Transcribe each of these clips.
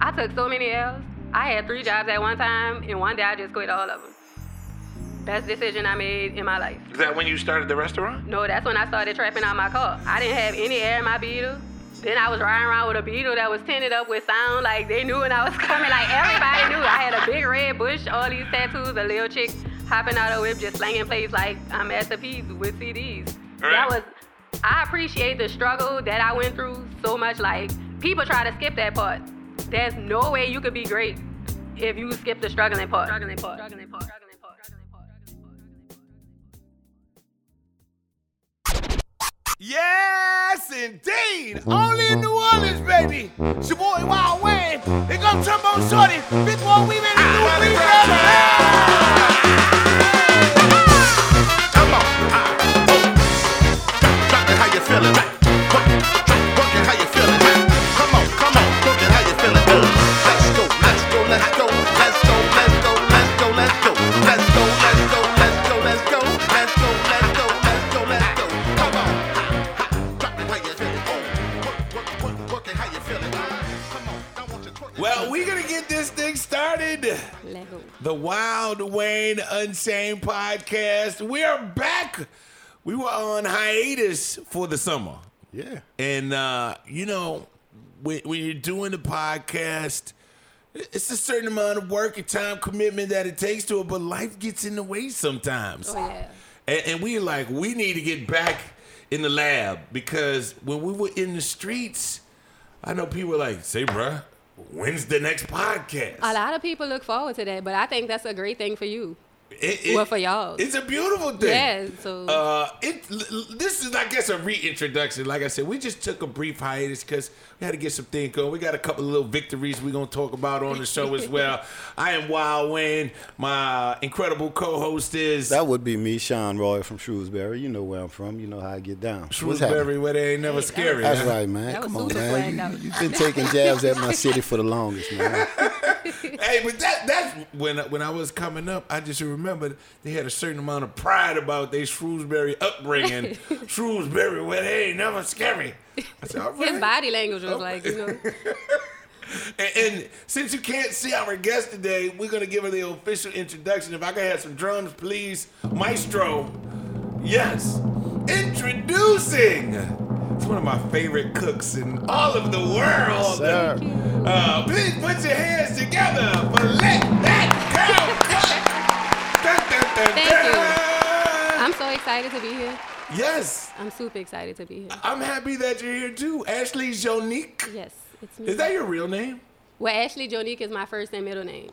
I took so many L's. I had three jobs at one time, and one day I just quit all of them. Best decision I made in my life. Is that when you started the restaurant? No, that's when I started trapping out my car. I didn't have any air in my Beetle. Then I was riding around with a Beetle that was tinted up with sound. Like they knew when I was coming. Like everybody knew. I had a big red bush, all these tattoos, a little chick hopping out of whip, just slanging plays like I'm Master P with CDs. Right. That was. I appreciate the struggle that I went through so much. Like people try to skip that part. There's no way you could be great if you skip the struggling part. Struggling part. Struggling part. Struggling part. Struggling part. Yes, indeed. Only in New Orleans, baby. It's your boy Wild Wayne. Here comes Trombone Shorty. Big boy, we made ah, a new beat, baby. Come on. Ah, oh. Drop it, how you feeling? Work, Lego. The Wild Wayne Unchained podcast. We are back. We were on hiatus for the summer. Yeah. And, uh, you know, when, when you're doing the podcast, it's a certain amount of work and time commitment that it takes to it, but life gets in the way sometimes. Oh yeah. And, and we like, we need to get back in the lab because when we were in the streets, I know people were like, say, bruh, when's the next podcast? A lot of people look forward to that, but I think that's a great thing for you. It- it- Well, for y'all. It's a beautiful thing. Yeah, so- uh, it l- l- this is I guess a reintroduction. Like I said, we just took a brief hiatus because we had to get some things going. We got a couple of little victories we're gonna talk about on the show as well. I am Wild Wayne. My incredible co-host is That would be me, Shawn Roy from Shrewsbury. You know where I'm from. You know how I get down. Shrewsbury, where they ain't never scary. That's huh? right, man. That was Come on, man. You, out. you've been taking jabs at my city for the longest, man. Hey, but that that's when when I was coming up, I just remember they had a certain amount of pride about their Shrewsbury upbringing. Shrewsbury, where they ain't never scary. I said, all right. His body language was oh. like, you know, And, and since you can't see our guest today, we're gonna give her the official introduction. If I could have some drums, please, Maestro. Yes, introducing. It's one of my favorite cooks in all of the world. Sir. Uh, please put your hands together for Let That Girl Cook. Dun, dun, dun, Thank you. I'm so excited to be here. Yes, I'm super excited to be here. I'm happy that you're here too. Ashley Jonique. Yes, it's me. Is that your real name? well, Ashley Jonique is my first and middle name.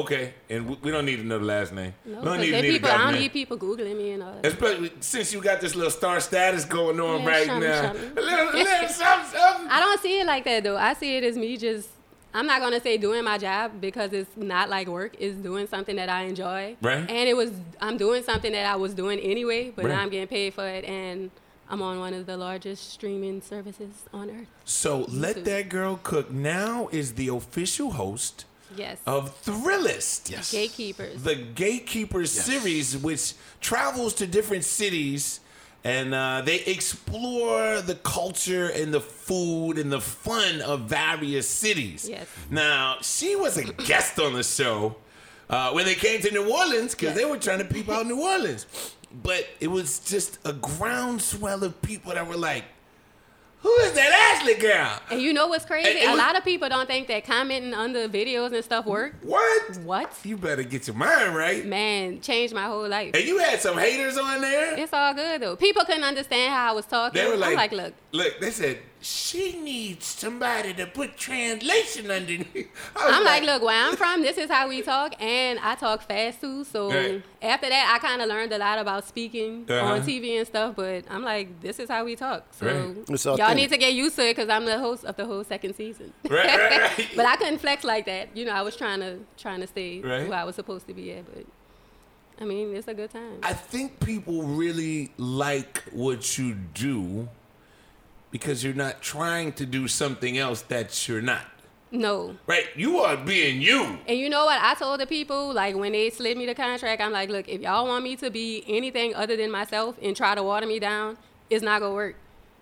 Okay, and we- we don't need to know the last name. No, we don't need to need people, I don't need people googling me and all that. Especially since you got this little star status going on Yeah, right now. little, little something, something. I don't see it like that though. I see it as me just. I'm not gonna say doing my job because it's not like work. It's doing something that I enjoy. Right. And it was. I'm doing something that I was doing anyway, but Right. now I'm getting paid for it, and I'm on one of the largest streaming services on earth. So let that girl cook. Now is the official host Yes. of Thrillist. Yes. Gatekeepers. The Gatekeepers series, which travels to different cities and uh, they explore the culture and the food and the fun of various cities. Yes. Now, she was a guest on the show uh, when they came to New Orleans because they were trying to peep out New Orleans. But it was just a groundswell of people that were like, who is that Ashley girl? And you know what's crazy? And A lot of people don't think that commenting under videos and stuff work. What? What? You better get your mind right. Man, changed my whole life. And you had some haters on there. It's all good though. People couldn't understand how I was talking. They were like, I'm like, look, look. They said she needs somebody to put translation underneath. I was I'm like, look, where I'm from, this is how we talk, and I talk fast too. So Right. after that, I kind of learned a lot about speaking Uh-huh. on TV and stuff. But I'm like, this is how we talk. So Right. Y'all need to get used to it because I'm the host of the whole second season. Right, right, right. but I couldn't flex like that. You know, I was trying to trying to stay Right. who I was supposed to be at. But I mean, it's a good time. I think people really like what you do because you're not trying to do something else that you're not. no. Right? You are being you. And you know what? I told the people, like, when they slid me the contract, I'm like, look, if y'all want me to be anything other than myself and try to water me down, it's not going to work.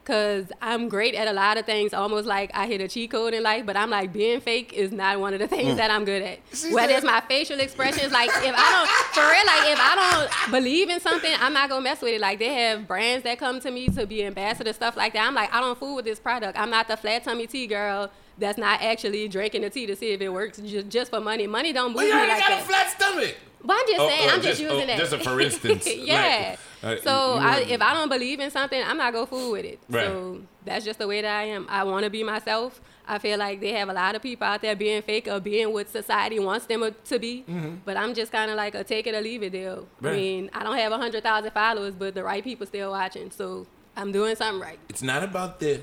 Cause I'm great at a lot of things, almost like I hit a cheat code in life. But I'm like being fake is not one of the things mm. that I'm good at. See, Whether that- it's my facial expressions, like if I don't, for real, like if I don't believe in something, I'm not gonna mess with it. Like they have brands that come to me to be ambassadors, stuff like that. I'm like, I don't fool with this product. I'm not the flat tummy tea girl that's not actually drinking the tea to see if it works just, just for money. Money don't move Well, you already like got that. a flat stomach. But I'm just Oh, saying, oh, I'm just, just- using oh, that. just a for instance, yeah. like, uh, so I, if I don't believe in something, I'm not gonna fool with it. Right. So that's just the way that I am. I want to be myself. I feel like they have a lot of people out there being fake or being what society wants them to be. But I'm just kind of like a take it or leave it deal. Mm-hmm. Right. I mean, I don't have a hundred thousand followers, but the right people still watching. So I'm doing something right. It's not about the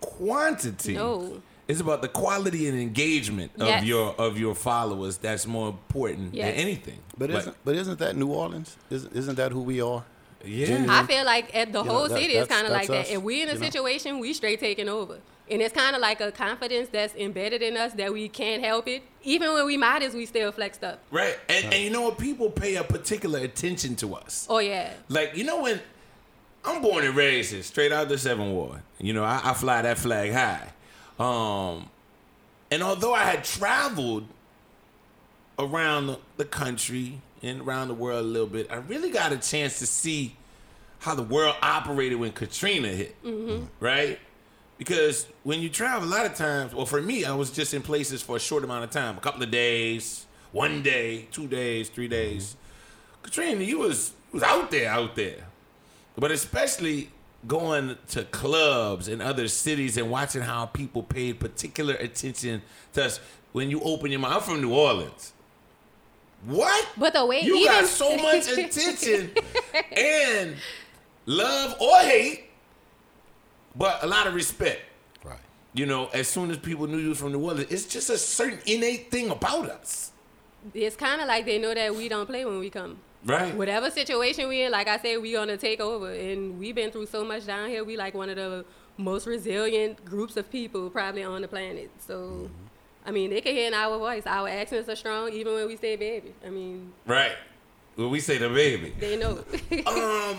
quantity. No. It's about the quality and engagement of Yes. your of your followers. That's more important Yes. than anything. But isn't but isn't that New Orleans? Isn't isn't that who we are? yeah, Genuine. I feel like at the You know, whole that- city is kind of like that's that. If we in a you know? situation, we straight taking over. And it's kind of like a confidence that's embedded in us that we can't help it. Even when we might as we still flexed up. right. And, and you know what? People pay a particular attention to us. Oh yeah. Like you know when I'm born and raised here, straight out of the Seven Ward. You know, I, I fly that flag high. Um, and although I had traveled around the- country and around the world a little bit, I really got a chance to see how the world operated when Katrina hit. Right? Because when you travel, a lot of times, well, for me, I was just in places for a short amount of time, a couple of days, one day, two days, three days. Katrina, you was was out there, out there. But especially going to clubs in other cities and watching how people paid particular attention to us when you open your mouth. I'm from New Orleans. What? But the way you even got so much attention and love or hate, but a lot of respect. Right. You know, as soon as people knew you was from New Orleans, it's just a certain innate thing about us. it's kind of like they know that we don't play when we come. Right. Whatever situation we in, like I said, we gonna take over. And we've been through so much down here. We like one of the most resilient groups of people probably on the planet. So, Mm-hmm. I mean, they can hear in our voice. Our accents are strong, even when we say baby. I mean, Right. When we say the baby. they know. Um,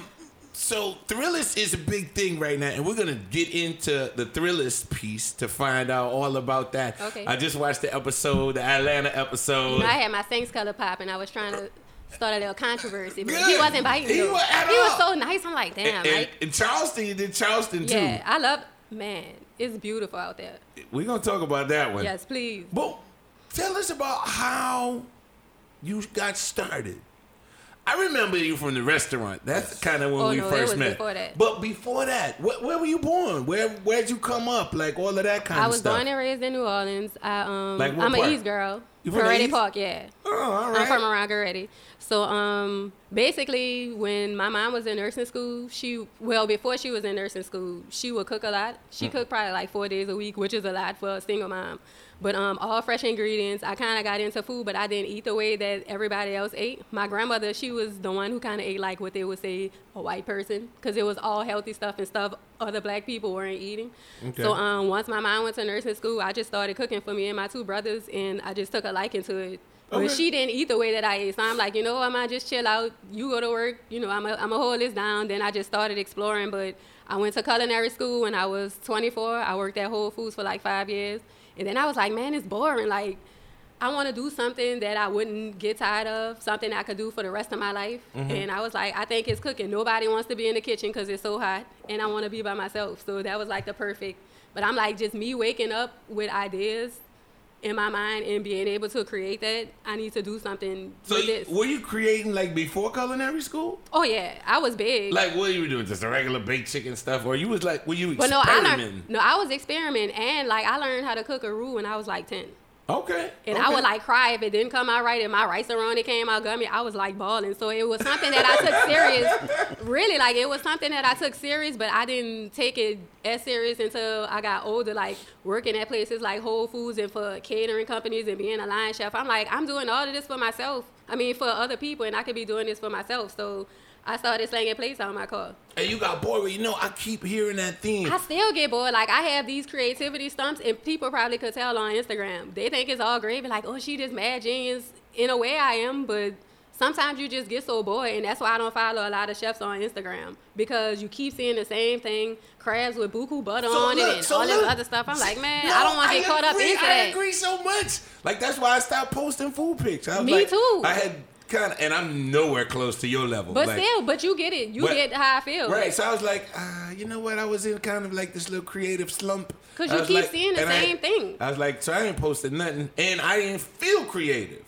so Thrillist is a big thing right now, and we're gonna get into the Thrillist piece to find out all about that. Okay. I just watched the episode, the Atlanta episode. You know, I had my Saints color pop, and I was trying to start a little controversy, but Good. he wasn't biting. He though. wa- at he was so nice. I'm like, damn, and, and, like, in Charleston, you did Charleston too. yeah, I love. Man, it's beautiful out there. We're gonna talk about that one. Yes, please. But tell us about how you got started. I remember you from the restaurant. That's kind of when Oh, we no, first met. before that. But before that, wh- where were you born? Where Where'd you come up? Like all of that kind I of stuff. I was born and raised in New Orleans. I um like I'm part? an East girl. You from the East? Park, yeah. oh, all right. I'm from around Garetti. So um, basically, when my mom was in nursing school, she well before she was in nursing school, she would cook a lot. She cooked probably like four days a week, which is a lot for a single mom. But um, all fresh ingredients. I kind of got into food, but I didn't eat the way that everybody else ate. My grandmother, she was the one who kind of ate like what they would say a white person, because it was all healthy stuff and stuff other black people weren't eating. Okay. So um, once my mom went to nursing school, I just started cooking for me and my two brothers, and I just took a liking to it. But she didn't eat the way that I ate. So I'm like, you know, what, I might just chill out. You go to work. You know, I'm gonna hold this down. Then I just started exploring. But I went to culinary school when I was 24. I worked at Whole Foods for like five years. And then I was like, man, it's boring. Like, I want to do something that I wouldn't get tired of, something I could do for the rest of my life. Mm-hmm. And I was like, I think it's cooking. Nobody wants to be in the kitchen because it's so hot, and I want to be by myself. So that was like the perfect. But I'm like, just me waking up with ideas in my mind and being able to create that, I need to do something So with this. were you creating like before culinary school? Oh yeah, I was big. Like what you were doing? Just a regular baked chicken stuff, or you was like, were you but no, I learned. No, I was experimenting, and like I learned how to cook a roux when I was like ten. Okay. And okay. I would like cry if it didn't come out right. If my rice around it came out gummy, I was like bawling. So it was something that I took serious. Really, like it was something that I took serious, but I didn't take it as serious until I got older. Like working at places like Whole Foods and for catering companies and being a line chef. I'm like, I'm doing all of this for myself. I mean, for other people, and I could be doing this for myself. So I started slanging plates on my car. And you got bored. with- You know, I keep hearing that theme. I still get bored. Like I have these creativity stumps, and people probably could tell on Instagram. They think it's all gravy. Like, oh, she just mad genius. In a way, I am, but sometimes you just get so bored, and that's why I don't follow a lot of chefs on Instagram because you keep seeing the same thing, crabs with buku butter So on look, it and so all this other stuff. I'm like, man, No, I don't want to get caught up agree, into I that. agree so much. Like that's why I stopped posting food pics. I was Me like- too. I had kind of, and I'm nowhere close to your level. But like- still, but you get it. You But- get how I feel. Right, so I was like, uh, you know what? I was in kind of like this little creative slump. Cause you keep like- seeing the and I- same thing. I was like, so I ain't posted nothing, and I didn't feel creative.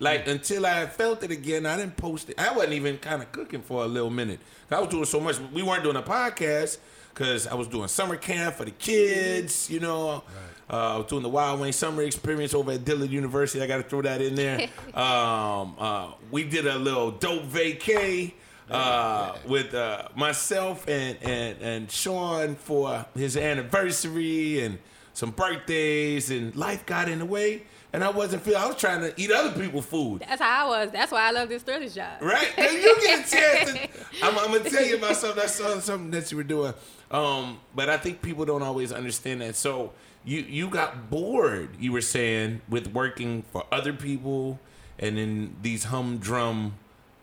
Like until I felt it again, I didn't post it. I wasn't even kind of cooking for a little minute. I was doing so much. We weren't doing a podcast because I was doing summer camp for the kids. You know, uh, I was doing the Wild Wayne summer experience over at Dillard University. I got to throw that in there. um, uh, we did a little dope vacay uh, with uh, myself and, and and Shawn for his anniversary and some birthdays, and life got in the way. And I wasn't feeling. I was trying to eat other people's food. That's how I was. That's why I love this Thrillist job. Right? And you get a chance to. I'm, I'm gonna tell you about something. I saw something that you were doing. Um, but I think people don't always understand that. So you you got bored. You were saying with working for other people and in these humdrum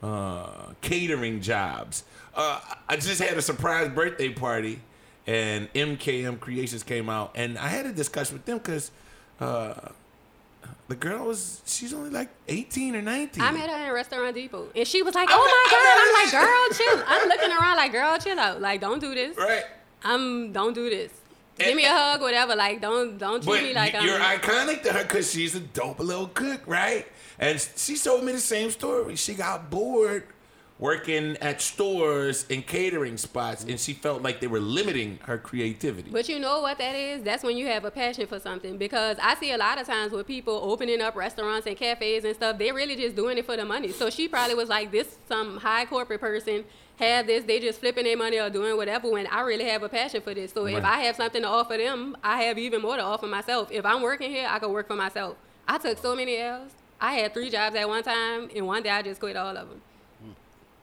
uh, catering jobs. Uh, I just had a surprise birthday party, and MKM Creations came out, and I had a discussion with them because. Uh, the girl was she's only like 18 or 19 I met her in Restaurant Depot, and she was like, "Oh my god!" I'm like, "Girl, chill." I'm looking around like, "Girl, chill out. Like, don't do this. right I'm don't do this. And- Give me a hug, whatever. Like, don't don't treat me like you're I'm." iconic to her because she's a dope little cook, right? And she told me the same story. She got bored working at stores and catering spots, and she felt like they were limiting her creativity. But you know what that is? That's when you have a passion for something. Because I see a lot of times with people opening up restaurants and cafes and stuff, they really just doing it for the money. So she probably was like, this some high corporate person have this, they just flipping their money or doing whatever when I really have a passion for this. So if I have something to offer them, I have even more to offer myself. If I'm working here, I can work for myself. I took so many L's. I had three jobs at one time, and one day I just quit all of them.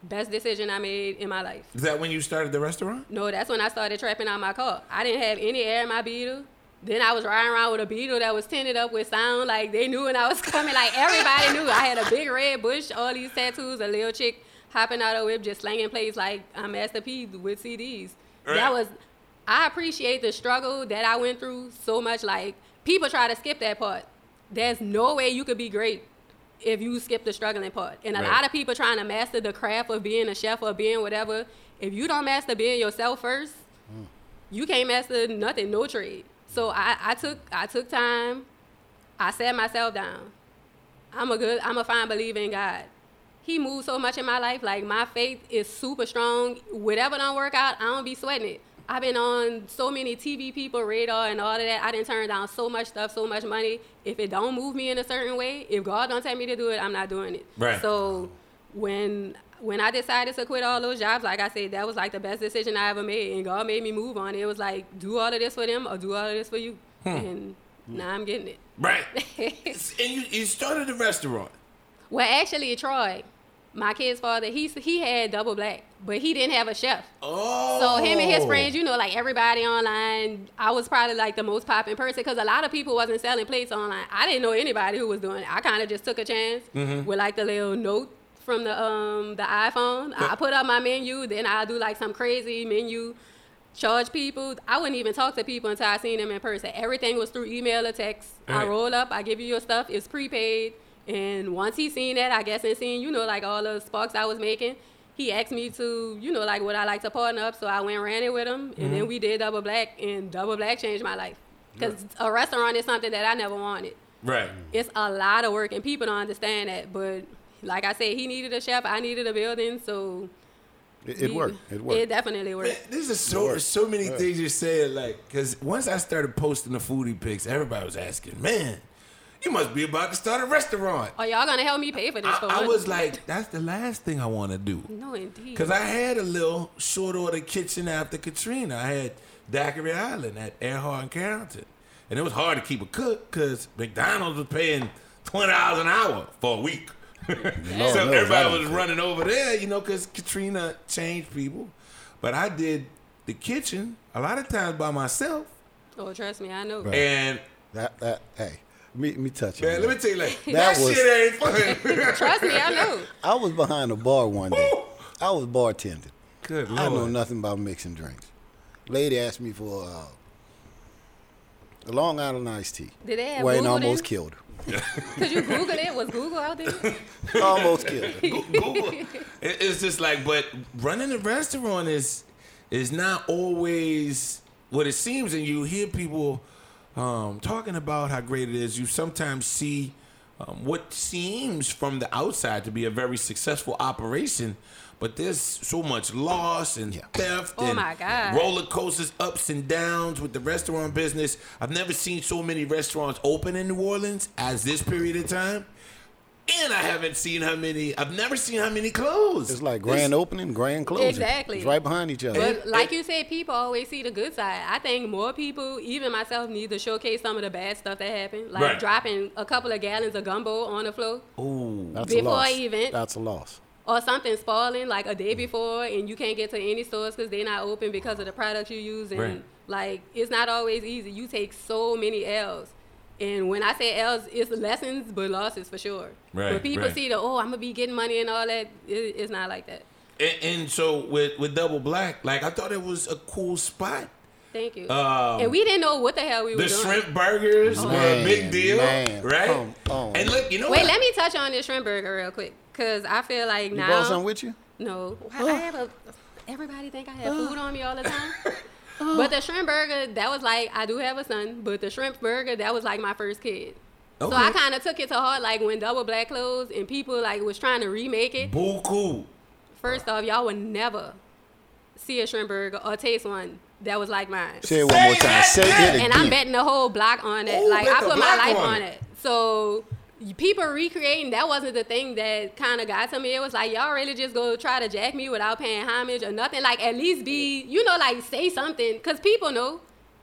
Best decision I made in my life. Is that when you started the restaurant? No, that's when I started trapping out my car. I didn't have any air in my Beetle. Then I was riding around with a Beetle that was tinted up with sound. Like they knew when I was coming. Like everybody knew. I had a big red bush, all these tattoos, a little chick hopping out of whip, just slanging plays like I'm Master P with CDs. Right. That was. I appreciate the struggle that I went through so much. Like people try to skip that part. There's no way you could be great if you skip the struggling part. And a Right. lot of people trying to master the craft of being a chef or being whatever. If you don't master being yourself first, hmm. you can't master nothing, no trade. So I, I took I took time. I sat myself down. I'm a good I'm a fine believer in God. He moved so much in my life. Like my faith is super strong. Whatever don't work out, I don't be sweating it. I've been on so many TV people radar and all of that. I didn't turn down so much stuff, so much money. If it don't move me in a certain way, if God don't tell me to do it, I'm not doing it. Right. So when when I decided to quit all those jobs, like I said, that was like the best decision I ever made, and God made me move on. It was like do all of this for them or do all of this for you, hmm. and now I'm getting it. Right. and you, you started a restaurant. Well, actually, Troy, my kid's father, he he had double black, but he didn't have a chef. Oh. So him and his friends, you know, like everybody online, I was probably like the most popping person because a lot of people wasn't selling plates online. I didn't know anybody who was doing it. I kind of just took a chance with like the little note from the um the iPhone. I put up my menu, then I do like some crazy menu. Charge people. I wouldn't even talk to people until I seen them in person. Everything was through email or text. I roll up, I give you your stuff. It's prepaid. And once he seen that, I guess and seen, you know, like all the sparks I was making, he asked me to, you know, like would I like to partner up? So I went and ran it with him, and Mm-hmm. then we did double black, and double black changed my life. Because a restaurant is something that I never wanted. Right. It's a lot of work, and people don't understand that. But like I said, he needed a chef, I needed a building, so It, it worked. It worked. It definitely Man, worked. this is so so many things you said. Like, because once I started posting the foodie pics, everybody was asking, "Man, you must be about to start a restaurant." Are y'all gonna help me pay for this? I, for I was like, "That's the last thing I want to do." no, indeed. Because I had a little short order kitchen after Katrina. I had Daiquiri Island at Earhart and Carrollton. And it was hard to keep a cook because McDonald's was paying $20 an hour for a week. so knows I everybody was cook. running over there, you know, because Katrina changed people. But I did the kitchen a lot of times by myself. oh, trust me, I know. Right. And That that hey, Me, me touch Man, on let me tell you, like, that, That was- shit ain't fun. Trust me, I know. I was behind a bar one day. I was bartending. Good I know nothing about mixing drinks. Lady asked me for uh, a Long Island iced tea. Did they have Wayne Google almost then? killed her. Could you Google it? Was Google out there? almost killed her. Google. It's just like, but running a restaurant is is not always what it seems, and you hear people um, talking about how great it is. You sometimes see um, what seems from the outside to be a very successful operation, but there's so much loss and Yeah. theft Oh and my God. roller coasters, ups and downs with the restaurant business. I've never seen so many restaurants open in New Orleans as this period of time. And I haven't seen how many. I've never seen how many close. It's like grand opening, grand closing. Exactly. It's right behind each other. But like you said, people always see the good side. I think more people, even myself, need to showcase some of the bad stuff that happened, like Right. dropping a couple of gallons of gumbo on the floor, Ooh. That's a before loss. event. That's a loss. or something spoiling like a day mm. before, and you can't get to any stores because they're not open because of the products you use. And Right. like, it's not always easy. You take so many L's. And when I say L's, it's lessons, but losses for sure. Right, But people right. see the, oh, I'm going to be getting money and all that. It, it's not like that. And, and so with with Double Black, like I thought it was a cool spot. Thank you. Um, and we didn't know what the hell we were doing. The shrimp burgers were a big deal, man, right? come on. And look, you know Wait, what? let me touch on this shrimp burger real quick, cause I feel like You now. brought something with you? No, I, I have a. Everybody think I have food on me all the time. but oh. the shrimp burger, that was like I do have a son, but the shrimp burger, that was like my first kid. So I kind of took it to heart, like when Double Black closed and people like was trying to remake it. Boo cool. First off, y'all would never see a shrimp burger or taste one that was like mine. Say it one Say more time. that Say again. it and I'm betting the whole block on it. Ooh, like I put my life on on it. it. So people recreating that wasn't the thing that kind of got to me. It was like y'all really just go try to jack me without paying homage or nothing. Like at least be you know like say something because people know,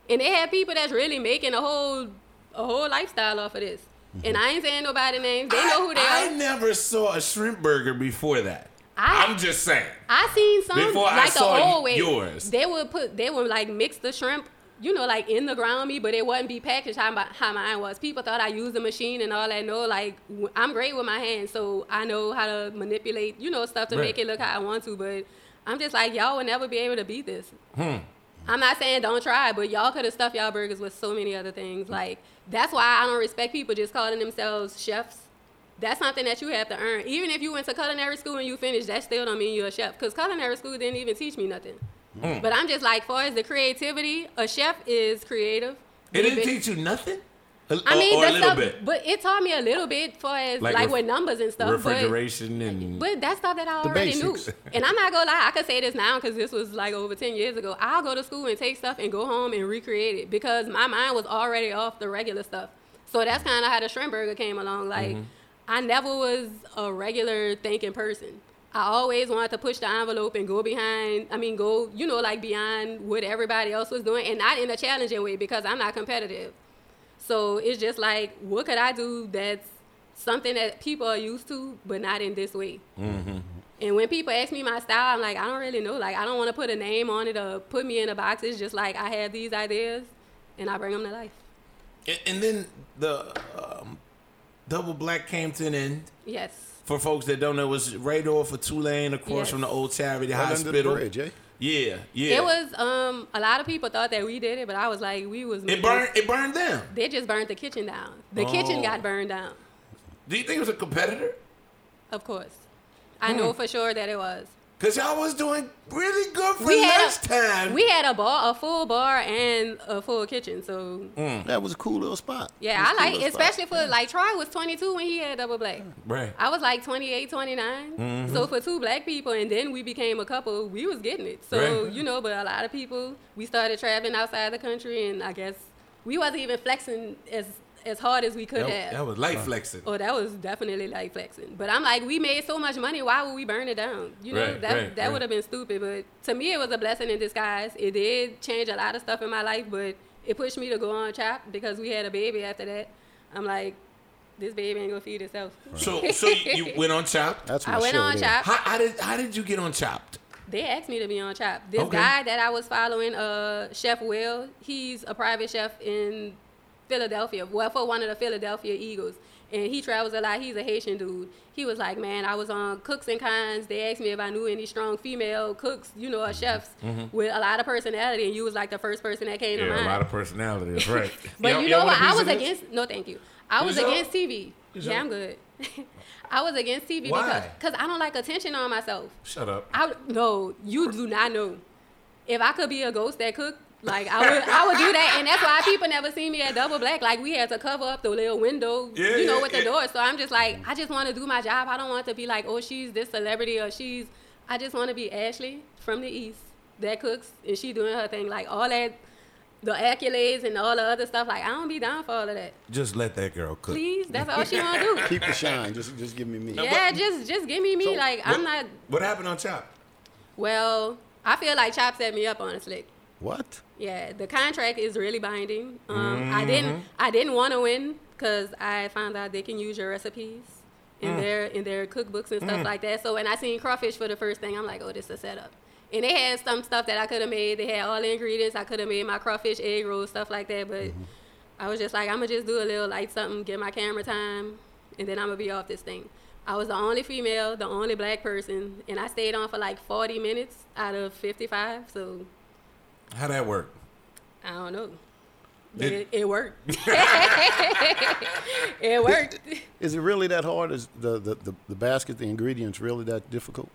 and they have people that's really making a whole a whole lifestyle off of this. And mm-hmm. I ain't saying nobody names. They know who they I, I never saw a shrimp burger before that. I- I'm just saying. I seen some Before I like the saw old way. yours. They would put they would like mix the shrimp, you know, like in the ground meat, but it wouldn't be packaged how my, how mine was. People thought I used a machine and all that. No, like I'm great with my hands, so I know how to manipulate, you know, stuff to Right. make it look how I want to. But I'm just like y'all would never be able to beat this. Hmm. I'm not saying don't try, but y'all could have stuffed y'all burgers with so many other things. Like that's why I don't respect people just calling themselves chefs. That's something that you have to earn. Even if you went to culinary school and you finished, that still don't mean you're a chef. Because culinary school didn't even teach me nothing. Hmm. But I'm just like, far as the creativity, a chef is creative. It didn't But- teach you nothing? A- I mean, or, the a little stuff, bit. but it taught me a little bit far as Like like, ref- with numbers and stuff. but- Refrigeration and but that's stuff that I already knew. And I'm not gonna lie, I could say this now because this was like over 10 years ago. I'll go to school and take stuff and go home and recreate it because my mind was already off the regular stuff. So that's kind of how the shrimp burger came along. Like, Mm-hmm. I never was a regular thinking person. I always wanted to push the envelope and go behind, I mean, go, you know, like beyond what everybody else was doing and not in a challenging way because I'm not competitive. So it's just like, what could I do that's something that people are used to, but not in this way? And when people ask me my style, I'm like, I don't really know. Like, I don't want to put a name on it or put me in a box. It's just like I have these ideas, and I bring them to life. And, and then the um, double black came to an end. Yes. For folks that don't know, it was right off of Tulane, across Yes. from the old Charity Right under the Hospital. bridge, eh? Yeah, yeah. It was um a lot of people thought that we did it, but I was like, we was. It burned. It burned down. They just burned the kitchen down. The Oh. kitchen got burned down. Do you think it was a competitor? Of course, I know for sure that it was. Cause y'all was doing really good for We had last a, time. We had a bar, a full bar, and a full kitchen. So That was a cool little spot. yeah, I was cool like, little spot. especially for like Troy was 22 when he had double black. right. I was like 28, 29. Mm-hmm. So for two black people, and then we became a couple, we was getting it. So, Right. you know, but a lot of people, we started traveling outside the country, and I guess we wasn't even flexing as as hard as we could That, have. that was life flexing. Oh, that was definitely like flexing. But I'm like, we made so much money. Why would we burn it down? You know, Right, that right, that right. would have been stupid. But to me, it was a blessing in disguise. It did change a lot of stuff in my life, but it pushed me to go on chop because we had a baby after that. I'm like, this baby ain't gonna feed itself. So, so you, you went on Chopped. That's my I went show on there. chop. How, how did how did you get on Chopped? They asked me to be on Chop. This Okay. guy that I was following, uh, Chef Will, he's a private chef in Philadelphia. Well, for one of the Philadelphia Eagles, and he travels a lot. He's a Haitian dude. He was like, man, I was on Cooks and Cons. They asked me if I knew any strong female cooks, you know, or mm-hmm. chefs mm-hmm. with a lot of personality, and you was like the first person that came to Yeah, mind. a lot of personality. That's right. But Y'all- you know what? I was of this? against. No, thank you. I was against TV. Yourself? Yeah, I'm good. I was against TV Why? because cause I don't like attention on myself. Shut up. I no, you do not know. If I could be a ghost that cook, like I would, I would do that, and that's why people never see me at Double Black. Like we had to cover up the little window, Yeah, you know, yeah, with the yeah. door. So I'm just like, I just want to do my job. I don't want to be like, oh, she's this celebrity or she's. I just want to be Ashley from the East that cooks and she doing her thing. Like all that, the accolades and all the other stuff. Like I don't be down for all of that. Just let that girl cook. Please, that's all she want to do. Keep the shine. Just just give me me. Yeah, what- just just give me me. So, like what- I'm not. What happened on Chop? Well, I feel like Chop set me up honestly. What? Yeah, the contract is really binding. Um, I didn't Mm-hmm. I didn't want to win because I found out they can use your recipes in Mm. their in their cookbooks and stuff like that. So when I seen crawfish for the first thing, I'm like, oh, this is a setup. And they had some stuff that I could have made. They had all the ingredients. I could have made my crawfish egg roll stuff like that. But Mm-hmm. I was just like, I'm gonna just do a little light something, get my camera time, and then I'm gonna be off this thing. I was the only female, the only black person, and I stayed on for like 40 minutes out of 55. So How that work? I don't know. But Did- it, it worked. it worked. Is it really that hard? Is the, the, the, the basket, the ingredients really that difficult?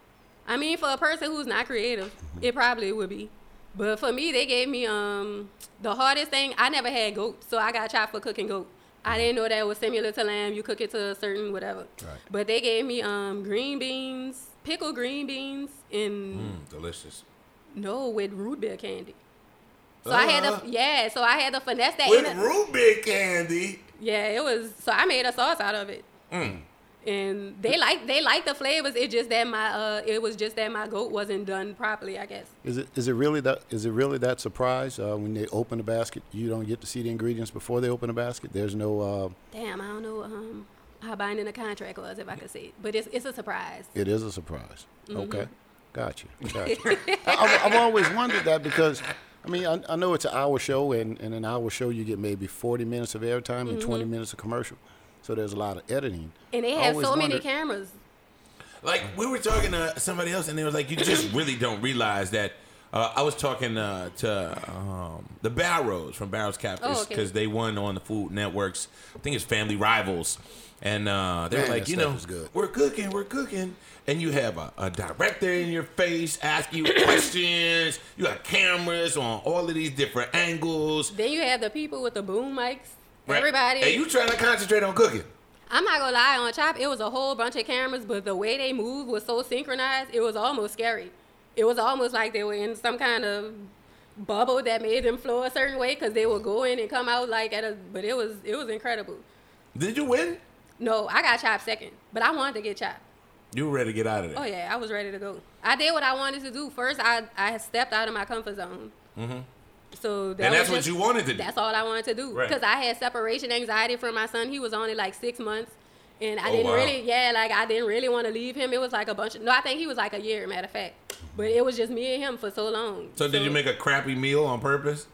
I mean, for a person who's not creative, it probably would be. But for me, they gave me um the hardest thing. I never had goat, so I got chopped for cooking goat. I didn't know that it was similar to lamb. You cook it to a certain whatever. Right. But they gave me um green beans, pickled green beans, and Mm, delicious. No with root beer candy. So I had to yeah. So I had to finesse that. With a- root beer candy. Yeah, it was. So I made a sauce out of it, Mm. and they like they like the flavors. It just that my uh, it was just that my goat wasn't done properly. I guess. Is it is it really that is it really that surprise uh, when they open the basket? You don't get to see the ingredients before they open the basket. There's no. Uh, Damn, I don't know um, how binding the contract was, if I could say it. But it's it's a surprise. it is a surprise. Mm-hmm. Okay, got you. Got you. I, I've, I've always wondered that because. I mean, I, I know it's an hour show, and in an hour show, you get maybe 40 minutes of airtime and 20 minutes of commercial. So there's a lot of editing. Mm-hmm. And they I have always so many cameras. Like we were talking to somebody else, and they was like, "You just really don't realize that." Uh, I was talking uh, to um, the Barrows from Barrows Catfish Oh, okay. because they won on the Food Network's. I think it's Family Rivals, and uh, they're Man, like, "You know, is good. we're cooking, we're cooking." And you have a, a director in your face asking you questions. You got cameras on all of these different angles. Then you have the people with the boom mics. right? Everybody. And you trying to concentrate on cooking. I'm not gonna lie, on Chop, it was a whole bunch of cameras, but the way they moved was so synchronized, it was almost scary. It was almost like they were in some kind of bubble that made them flow a certain way because they would go in and come out like at a. But it was it was incredible. Did you win? No, I got chopped second, but I wanted to get chopped. You were ready to get out of there. Oh yeah, I was ready to go. I did what I wanted to do. First, I I stepped out of my comfort zone. Mm-hmm. So that and that's was what you wanted to do. That's all I wanted to do Right. because I had separation anxiety from my son. He was only like six months, and I Oh, didn't wow. really, yeah, like I didn't really want to leave him. It was like a bunch of no, I think he was like a year, matter of fact. But it was just me and him for so long. So did you make a crappy meal on purpose?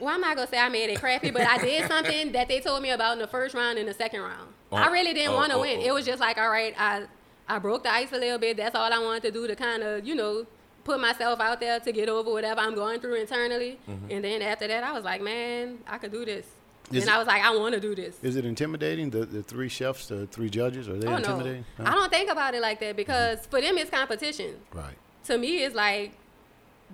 Well, I'm not gonna say I made it crappy, but I did something that they told me about in the first round and the second round. I Oh, really didn't oh, want to oh, win. oh. It was just like, all right, I I broke the ice a little bit. That's all I wanted to do to kind of, you know, put myself out there to get over whatever I'm going through internally. Mm-hmm. And then after that, I was like, man, I could do this. Is and it- I was like, I want to do this. Is it intimidating? The, the three chefs, the three judges, are they oh no, intimidating? Huh? I don't think about it like that because for them it's competition. Right. to me it's like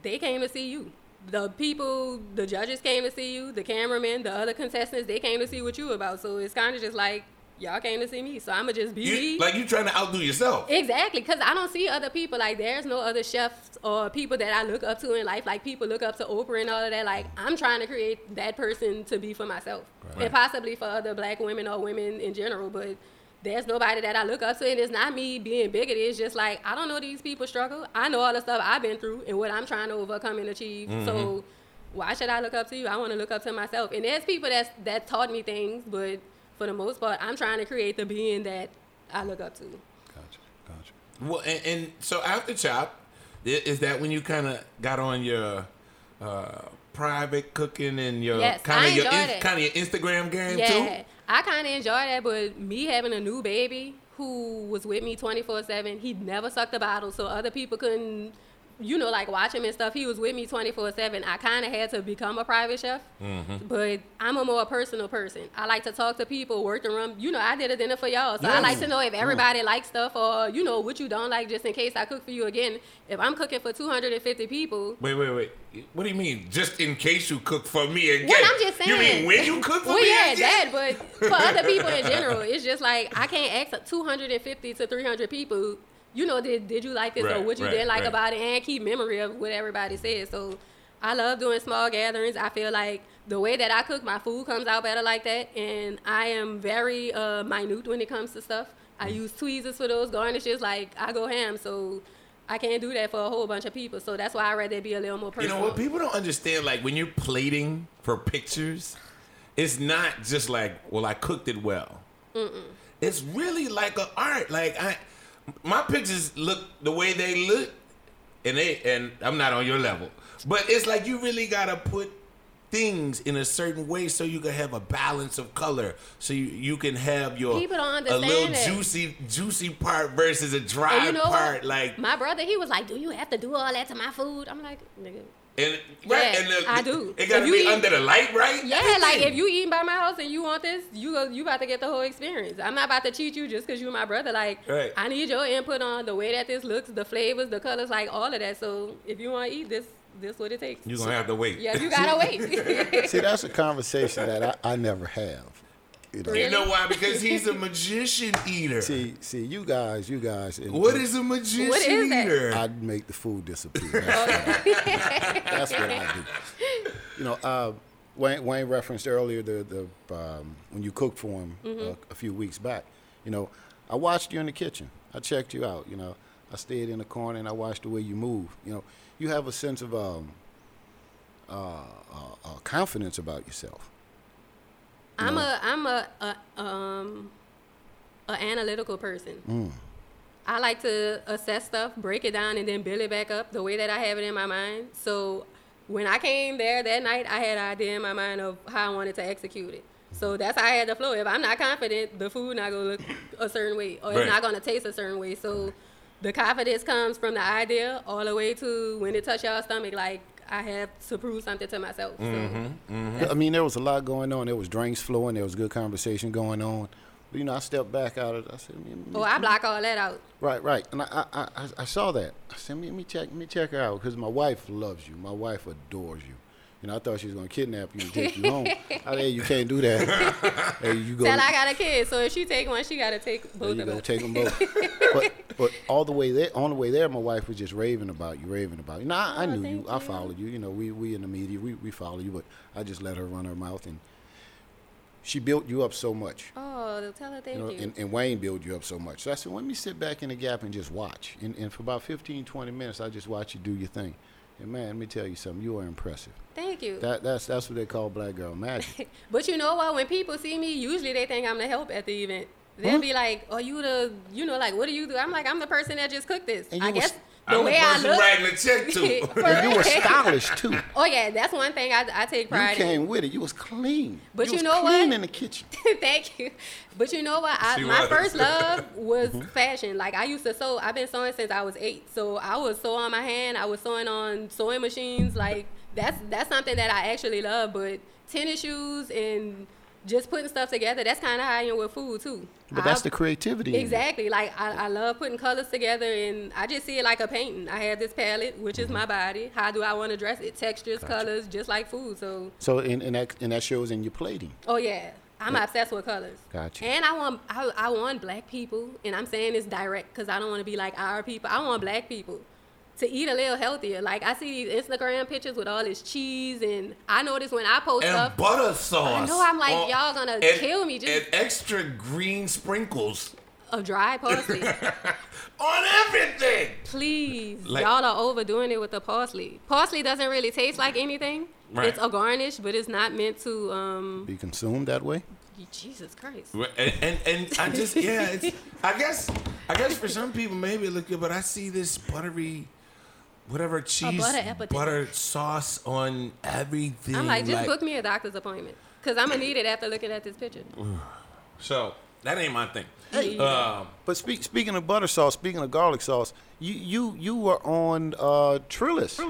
they came to see you the people the judges came to see you the cameramen the other contestants they came to see what you about. So it's kind of just like y'all came to see me. So i'ma just be You, me. like you trying to outdo yourself. exactly because i don't see other people. Like there's no other chefs or people that i look up to in life. Like people look up to oprah and all of that. Like i'm trying to create that person to be for myself. Right. and possibly for other black women or women in general but there's nobody that I look up to, and it's not me being bigoted. It's just like I don't know these people struggle. I know all the stuff I've been through and what I'm trying to overcome and achieve. So why should I look up to you? I want to look up to myself. And there's people that's that taught me things, but for the most part, I'm trying to create the being that I look up to. Gotcha. Gotcha. Well, and, and so after Chop, is that when you kind of got on your uh, private cooking and your Yes, kind of your kind of your Instagram game Yeah, too? I kind of enjoy that, but me having a new baby who was with me 24 7, he never sucked a bottle, so other people couldn't, you know, like watch him and stuff. He was with me 24 7. I kind of had to become a private chef, Mm-hmm. but I'm a more personal person. I like to talk to people, work the room. You know, I did a dinner for y'all, so I like to know if everybody likes stuff or, you know, what you don't like, just in case I cook for you again. If I'm cooking for 250 people, Wait, wait, wait. What do you mean? Just in case you cook for me again? Well, I'm just saying. You mean when you cook for well, me Well, yeah, again? that. But for other people in general, it's just like I can't ask 250 to 300 people. You know, did did you like this or Right, what you right, didn't like right. about it, and keep memory of what everybody said. So, I love doing small gatherings. I feel like the way that I cook, my food comes out better like that, and I am very uh, minute when it comes to stuff. I Mm. use tweezers for those garnishes. Like I go ham, so. I can't do that for a whole bunch of people, so that's why I rather be a little more You personal. know what? People don't understand. Like when you're plating for pictures, it's not just like, well, I cooked it well. It's really like an art. Like I, my pictures look the way they look, and they and I'm not on your level, but it's like you really gotta put things in a certain way so you can have a balance of color so you, you can have your People don't a little understand that. juicy juicy part versus a dry you know part what? like my brother, he was like, "Do you have to do all that to my food?" I'm like, "Nigga, and right Yeah, and the, I do. it gotta you be eat- under the light right yeah, like if you eating by my house and you want this, you go, you about to get the whole experience. I'm not about to cheat you just because you're my brother. Like, Right. I need your input on the way that this looks, the flavors, the colors, like all of that. So if you want to eat this, this what it takes. you're gonna have to wait yeah, you gotta wait. See, that's a conversation that I, I never have. You know? You know why? Because he's a magician eater. See, see, you guys, you guys. and- What is a magician What is that? eater? I'd make the food disappear. That's, that's what I do. You know, uh, Wayne, Wayne referenced earlier the the um, when you cooked for him uh, a few weeks back. You know, I watched you in the kitchen. I checked you out. You know, I stayed in the corner and I watched the way you move. You know, you have a sense of um, uh, uh, uh, confidence about yourself. I'm a I'm a, a um a analytical person. I like to assess stuff, break it down, and then build it back up the way that I have it in my mind. So when I came there that night, I had an idea in my mind of how I wanted to execute it. So that's how I had the flow. If I'm not confident, the food not gonna look a certain way, or Right. it's not gonna taste a certain way. So the confidence comes from the idea all the way to when it touch your stomach. Like I have to prove something to myself. So. Mm-hmm, mm-hmm. I mean, there was a lot going on. There was drinks flowing. There was good conversation going on. But, you know, I stepped back out of it. I said, "Man, Oh, I block all that out. Right, right, and I, I, I, I saw that. I said, let me check, let me check her out, because my wife loves you. My wife adores you. You know, I thought she was gonna kidnap you and take you home. I said, you can't do that. hey, you go. Tell I got a kid, so if she take one, she gotta take both you go, take them both. but, but all the way there, on the way there, my wife was just raving about you, raving about you. Now I, I Oh, knew you, thank I followed you. You know, we, we in the media, we, we follow you, but I just let her run her mouth, and she built you up so much. Oh, tell her thank you know, you. and, and Wayne built you up so much. So I said, let me sit back in the gap and just watch. And, and for about 15, 20 minutes, I just watch you do your thing. And man, let me tell you something, you are impressive. thank you. That, that's, that's what they call black girl magic. but you know what? When people see me, usually they think I'm the help at the event. They'll Huh? be like, "Oh, you the, you know, like what do you do?" I'm like, "I'm the person that just cooked this." I was- guess the I'm the way I person look. writing the check to. and you were stylish too. oh yeah, that's one thing I, I take You pride in. came with it. You was clean. But you you know clean what? in the kitchen. Thank you. But you know what? I, my was. first love was Mm-hmm. fashion. Like I used to sew. I've been sewing since I was eight. So I was sew on my hand. I was sewing on sewing machines. Like that's that's something that I actually love. But tennis shoes and just putting stuff together. That's kind of how I am with food too. But that's I- the creativity. Exactly. Like I, I love putting colors together, and I just see it like a painting. I have this palette, which is mm-hmm. my body. How do I want to dress it? Textures, colors, just like food. So So and, and, that, and that shows in your plating. Oh yeah, I'm obsessed with colors. Gotcha. And I want I, I want black people, and I'm saying this direct because I don't want to be like our people. I want black people to eat a little healthier. Like I see these Instagram pictures with all this cheese, and I notice when I post and stuff, butter sauce. I know, I'm like, on- y'all gonna and- kill me just- and extra green sprinkles of dry parsley. on everything. Please, Like- y'all are overdoing it with the parsley. Parsley doesn't really taste like anything. Right. It's a garnish, but it's not meant to. um Be consumed that way. Jesus Christ. And, and and I just yeah, it's, I guess I guess for some people maybe it look good, but I see this buttery whatever cheese butter butter sauce on everything. I'm like, just book me a doctor's appointment. Cause I'm gonna need it after looking at this picture. So that ain't my thing. Hey. Um, But speak, speaking of butter sauce, speaking of garlic sauce, you you you were on uh, Thrillist.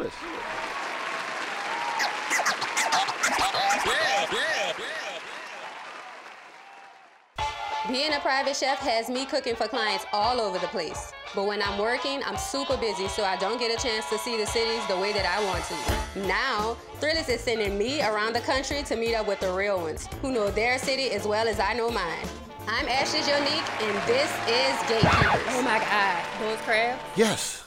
Being a private chef has me cooking for clients all over the place. But when I'm working, I'm super busy, so I don't get a chance to see the cities the way that I want to. Now, Thrillist is sending me around the country to meet up with the real ones, who know their city as well as I know mine. I'm Ashley Jonique, and this is Gatekeepers. Oh my God, those crabs! Yes.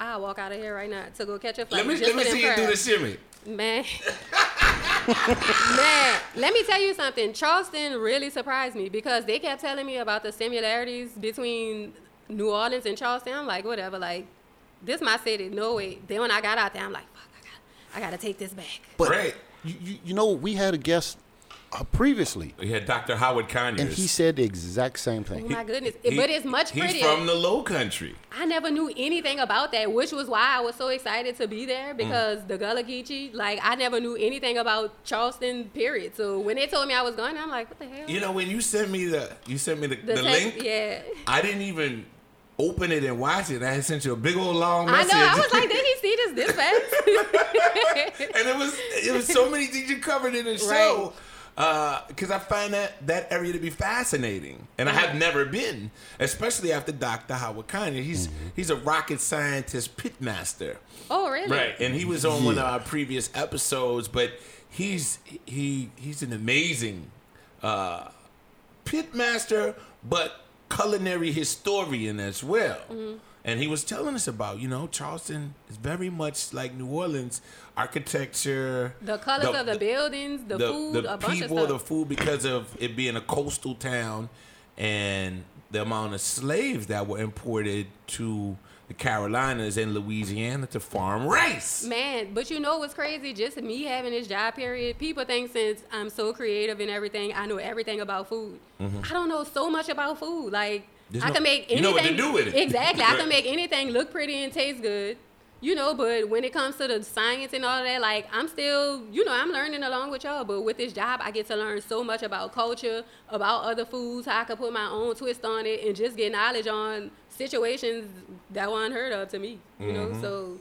I'll walk out of here right now to go catch a flight. let me just let me for them see you do the crabs. shimmy. Man. Man, let me tell you something. Charleston really surprised me because they kept telling me about the similarities between New Orleans and Charleston. I'm like, whatever, like, this my city. No way. Then when I got out there, I'm like, fuck, I got, I gotta take this back. But Right. you, you, you know, we had a guest previously, He had Dr. Howard Conyers. and he said the exact same thing. Oh my goodness. He- but it's much prettier. He's prettier. from the Low Country. I never knew anything about that, which was why I was so excited to be Mm. there because the Gullah Geechee, like I never knew anything about Charleston, period. So when they told me I was going, I'm like, what the hell? You know, when you sent me the you sent me the, the, the text- link, yeah. I didn't even open it and watch it. I had sent you a big old long I message. know. I was like, did he see this this fast? and it was it was so many things you covered in the show. Because I find that that area to be fascinating, and I have never been, especially after Dr. Howard Conyers. He's he's a rocket scientist pitmaster, oh, really? right? And he was on one of our previous episodes, but he's he he's an amazing uh, pitmaster, but culinary historian as well. Mm-hmm. And he was telling us about, you know, Charleston is very much like New Orleans, architecture, The colors of the buildings, the, food, the a bunch people, the food, because of it being a coastal town, and the amount of slaves that were imported to the Carolinas and Louisiana to farm rice. Man, but you know what's crazy? Just me having this job period, people think since I'm so creative and everything, I know everything about food. I don't know so much about food. Like Mm-hmm. There's I no- can make you anything. know what to do with it. Exactly. I can make anything look pretty and taste good. You know, but when it comes to the science and all that, like I'm still, you know, I'm learning along with y'all. But with this job, I get to learn so much about culture, about other foods, how I can put my own twist on it, and just get knowledge on situations that were unheard of to me. You Mm-hmm. know, so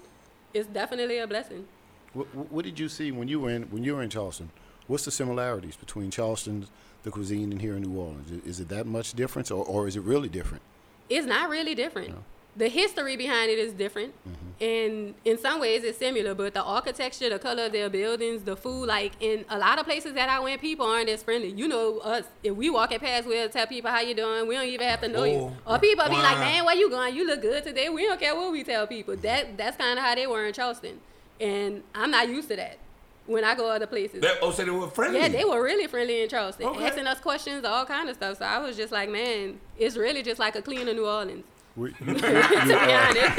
it's definitely a blessing. What, what did you see when you were in when you were in Charleston? What's the similarities between Charleston, the cuisine, in here in New Orleans? Is, is it that much difference, or, or is it really different? it's not really different. The history behind it is different, mm-hmm. and in some ways it's similar. But the architecture, the color of their buildings, the food, like in a lot of places that I went, people aren't as friendly. You know us. If we walk walking past, we'll tell people how you doing. We don't even have to know you. Oh, Or people be like, "Man, where you going? You look good today." We don't care what we tell people. That that's kind of how they were in Charleston, and I'm not used to that. When I go other places, That, oh, so they were friendly. yeah, they were really friendly in Charleston, Okay. asking us questions, all kind of stuff. So I was just like, man, it's really just like a cleaner New Orleans. Were- to be honest.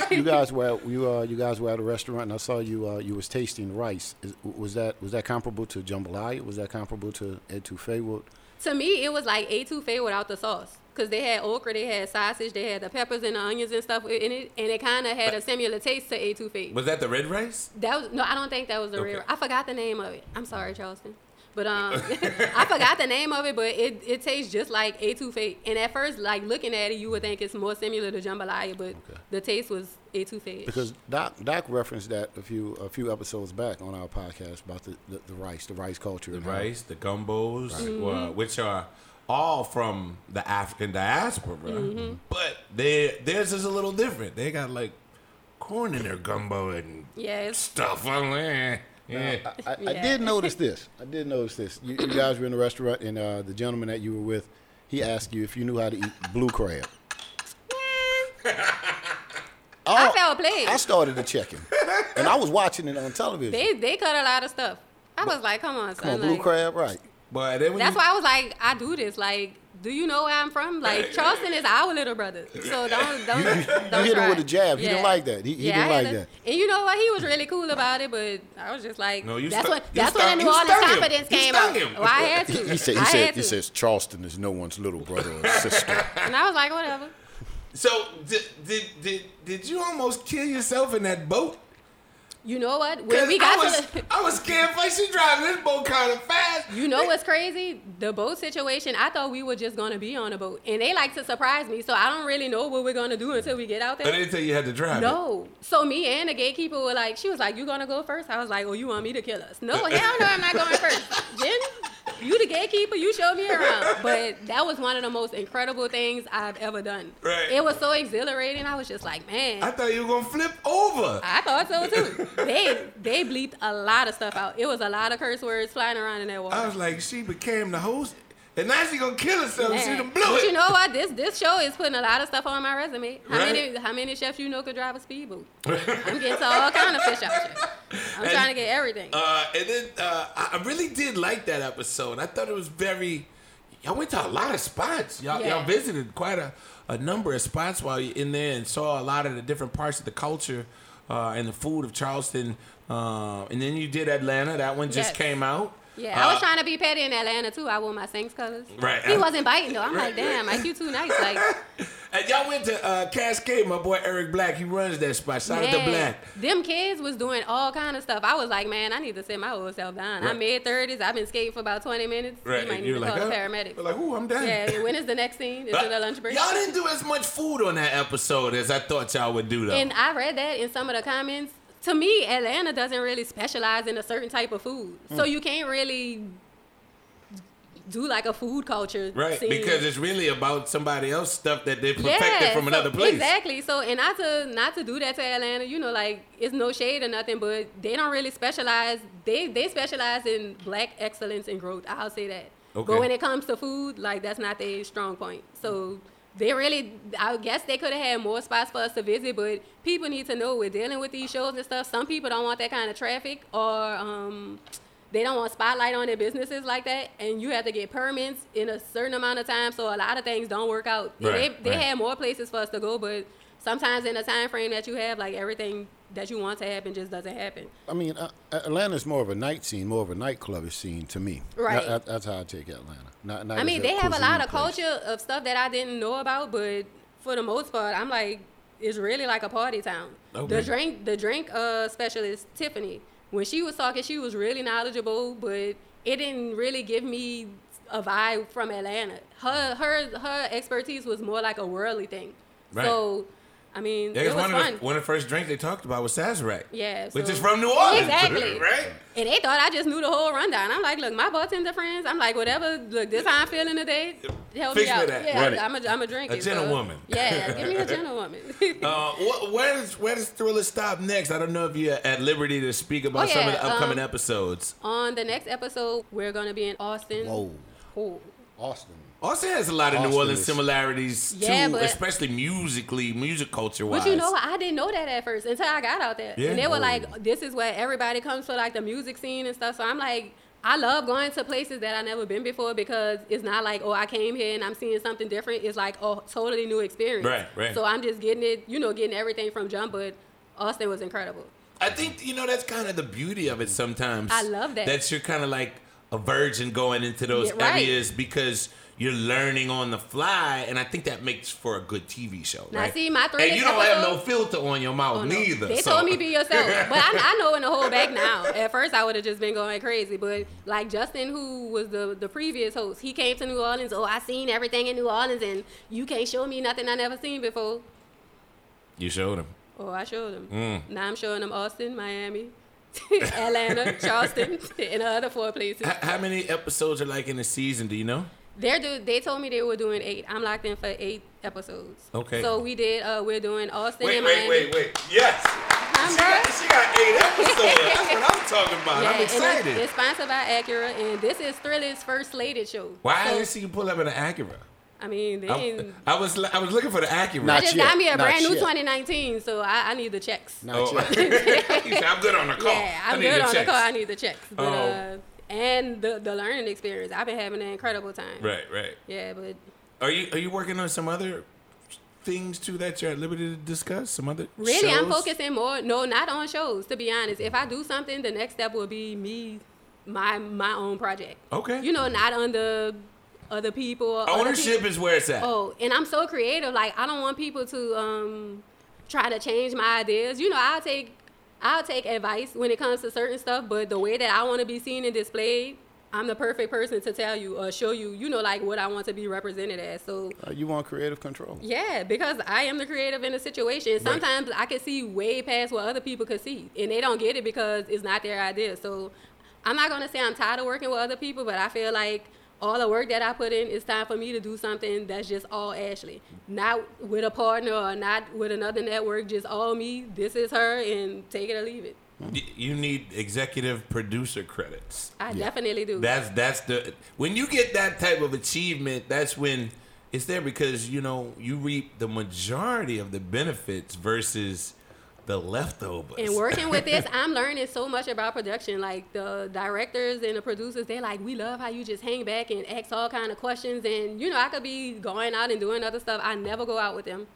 you, you guys were at, you uh, you guys were at a restaurant, and I saw you uh, you was tasting rice. Is, was that was that comparable to jambalaya? Was that comparable to etouffee? What, to me, it was like etouffee without the sauce. Cause they had okra, they had sausage, they had the peppers and the onions and stuff in it, and it kind of had a similar taste to etouffee. Was that the red rice? That was no, I don't think that was the Okay. real. I forgot the name of it. I'm sorry, Charleston, but um, I forgot the name of it. But it, it tastes just like etouffee. And at first, like looking at it, you would think it's more similar to jambalaya, but the taste was etouffee. because Doc Doc referenced that a few a few episodes back on our podcast about the, the, the rice, the rice culture. The and how- rice, the gumbos, Mm-hmm. uh, which are all from the African diaspora, Mm-hmm. but they theirs is a little different. They got like corn in their gumbo and yeah, it's, stuff on there. Yeah. I, I, I Yeah. did notice this. I did notice this. You, you guys were in the restaurant, and uh, the gentleman that you were with, he asked you if you knew how to eat blue crab. I Oh, felt played. I started to check him, and I was watching it on television. They they cut a lot of stuff. I was like, come on, son. Come on, blue like- crab, right? But then when That's you, why I was like, I do this. Like, do you know where I'm from? Like, Charleston is our little brother. So don't don't You- you- you don't hit him with a jab. He didn't like that. He- he didn't like to- that. And you know what? He was really cool about it, but I was just like, No, you that's stu- when you that's stung- when the you New Orleans stung him. confidence came stung out. him. Well, I had to. He, he said, he I said, he says Charleston is no one's little brother or sister. and I was like, whatever. So did, did did did you almost kill yourself in that boat? You know what? When we got I was, to the, I was scared. Like she driving this boat kind of fast. You know what's crazy? The boat situation, I thought we were just gonna be on a boat. And they like to surprise me, so I don't really know what we're gonna do until we get out there. didn't tell you had to drive. it. No. So me and the gatekeeper were like, she was like, You gonna go first? I was like, Oh, you want me to kill us? No, hell no, I'm not going first. Jen, you the gatekeeper, you show me around. But that was one of the most incredible things I've ever done. Right. It was so exhilarating. I was just like, man. I thought you were gonna flip over. I thought so too. they they bleeped a lot of stuff out. It was a lot of curse words flying around in that water. I was like, she became the host, and now she gonna kill herself. She Man. done blew but it. you know what? This this show is putting a lot of stuff on my resume. How Right. many how many chefs you know could drive a speedboat? I'm getting to all kind of fish out here. I'm And- trying to get everything. Uh, and then uh, I I really did like that episode. I thought it was very. Y'all went to a lot of spots. Y'all, Yeah. y'all visited quite a, a number of spots while you're in there and saw a lot of the different parts of the culture uh, and the food of Charleston. Uh, and then you did Atlanta. That one just Yes. came out. Yeah, I was Uh, trying to be petty in Atlanta too. I wore my Saints colors. Right. He wasn't biting though. I'm like, damn, like you too nice. Like, And y'all went to uh, Cascade. My boy Eric Black. He runs that spot. Shout out to Black. them kids was doing all kind of stuff. I was like, man, I need to sit my old self down. Right. I'm mid thirties. I've been skating for about 20 minutes. Right. You might and need you're to like, call paramedics. You're like, ooh, I'm done. yeah. When is the next scene? Is it a lunch break? Y'all didn't do as much food on that episode as I thought y'all would do, though. And I read that in some of the comments. To me, Atlanta doesn't really specialize in a certain type of food, Mm. so you can't really do like a food culture. Right, scene. because it's really about somebody else stuff that they perfected yeah, from so- another place. Exactly. So, and not to not to do that to Atlanta, you know, like it's no shade or nothing, but they don't really specialize. They they specialize in black excellence and growth. I'll say that. Okay. But when it comes to food, like that's not their strong point. So they really, I guess they could have had more spots for us to visit, but people need to know we're dealing with these shows and stuff. Some people don't want that kind of traffic or. um they don't want spotlight on their businesses like that, and you have to get permits in a certain amount of time. So a lot of things don't work out. Right, they they right. had more places for us to go, but sometimes in the time frame that you have, like everything that you want to happen just doesn't happen. I mean, uh, Atlanta's more of a night scene, more of a nightclubbish scene to me. Right. That- that's how I take Atlanta. Not, not I mean, they have a lot of place. culture of stuff that I didn't know about, but for the most part, I'm like, it's really like a party town. Okay. The drink, the drink uh, specialist Tiffany, when she was talking, she was really knowledgeable, but it didn't really give me a vibe from Atlanta. Her her her expertise was more like a worldly thing. Right. So, I mean, Yeah, it 'cause was one fun. of the one of the first drinks they talked about was Sazerac. Yeah, which is from New Orleans. Exactly. right? And they thought I just knew the whole rundown. I'm like, look, my bartender friends. I'm like, whatever. Look, this how I'm feeling today. Help Fix me me out. that. Yeah, Run. I'm a, I'm a drink. A it, so- gentlewoman. Yeah, give me a gentlewoman. Uh, wh- where does where does Thrillist stop next? I don't know if you're at liberty to speak about Oh, some of the upcoming um, episodes. On the next episode, we're gonna be in Austin. Whoa. Oh. Austin. Austin has a lot of New Orleans is- similarities Yeah, too, but- especially musically, music culture wise. But you know. I didn't know that at first until I got out there. Yeah. And they were Oh. like, this is where everybody comes for like the music scene and stuff. So I'm like, I love going to places that I've never been before because it's not like, oh, I came here and I'm seeing something different. It's like a totally new experience. Right, right. So I'm just getting it, you know, getting everything from jump. But Austin was incredible. I think you know that's kind of the beauty of it. Sometimes I love that. That you're kind of like a virgin going into those Yeah, right. areas because you're learning on the fly, and I think that makes for a good TV show. Now, right? see, my three and you don't have no filter on your mouth Oh, no. neither. They so- told me be yourself, but I, I know in the whole back now. At first, I would have just been going crazy, but like Justin, who was the the previous host, he came to New Orleans. Oh, I seen everything in New Orleans, and you can't show me nothing I never seen before. you showed him. Oh, I showed him. Mm. Now I'm showing them Austin, Miami, Atlanta, Charleston, and the other four places. H- how many episodes are like in a season? Do you know? They're do, they told me they were doing eight. I'm locked in for eight episodes. Okay. So we did. Uh, we're doing Austin Wait, and wait, Miami. wait, wait. Yes. I'm She got, she got eight episodes. That's what I'm talking about. Yeah, I'm and it's- excited. It's, sponsored by Acura, and this is Thrillist's first slated show. Why So, didn't see you pull up in an Acura? I mean, they I, I was I was looking for the Acura. Not I just yet, got me a not brand new 2019, so I, I need the checks. Not Oh. you said, I'm good on the car. Yeah, I I'm good on checks." the car. I need the checks. But, Oh. uh, and the the learning experience. I've been having an incredible time. Right, right. Yeah, but Are you are you working on some other things too that you're at liberty to discuss? Some other really, I'm focusing more. No, not on shows. To be honest, if I do something, the next step will be me, my my own project. Okay. You know, not under other people. other Ownership is where it's at. Oh, and I'm so creative. Like I don't want people to um try to change my ideas. You know, I'll take I'll take advice when it comes to certain stuff, but the way that I want to be seen and displayed, I'm the perfect person to tell you or show you, you know, like what I want to be represented as. So Uh, you want creative control. yeah, because I am the creative in the situation. Sometimes I can see way past what other people could see, and they don't get it because it's not their idea. So I'm not gonna say I'm tired of working with other people, but I feel like all the work that I put in, it's time for me to do something that's just all Ashley, not with a partner or not with another network. Just all me. This is her, and take it or leave it. You need executive producer credits. I definitely do. That's that's the when you get that type of achievement, that's when it's there because you know you reap the majority of the benefits versus the leftovers. And working with this, I'm learning so much about production. Like the directors and the producers, they're like, "We love how you just hang back and ask all kind of questions." And you know, I could be going out and doing other stuff. I never go out with them.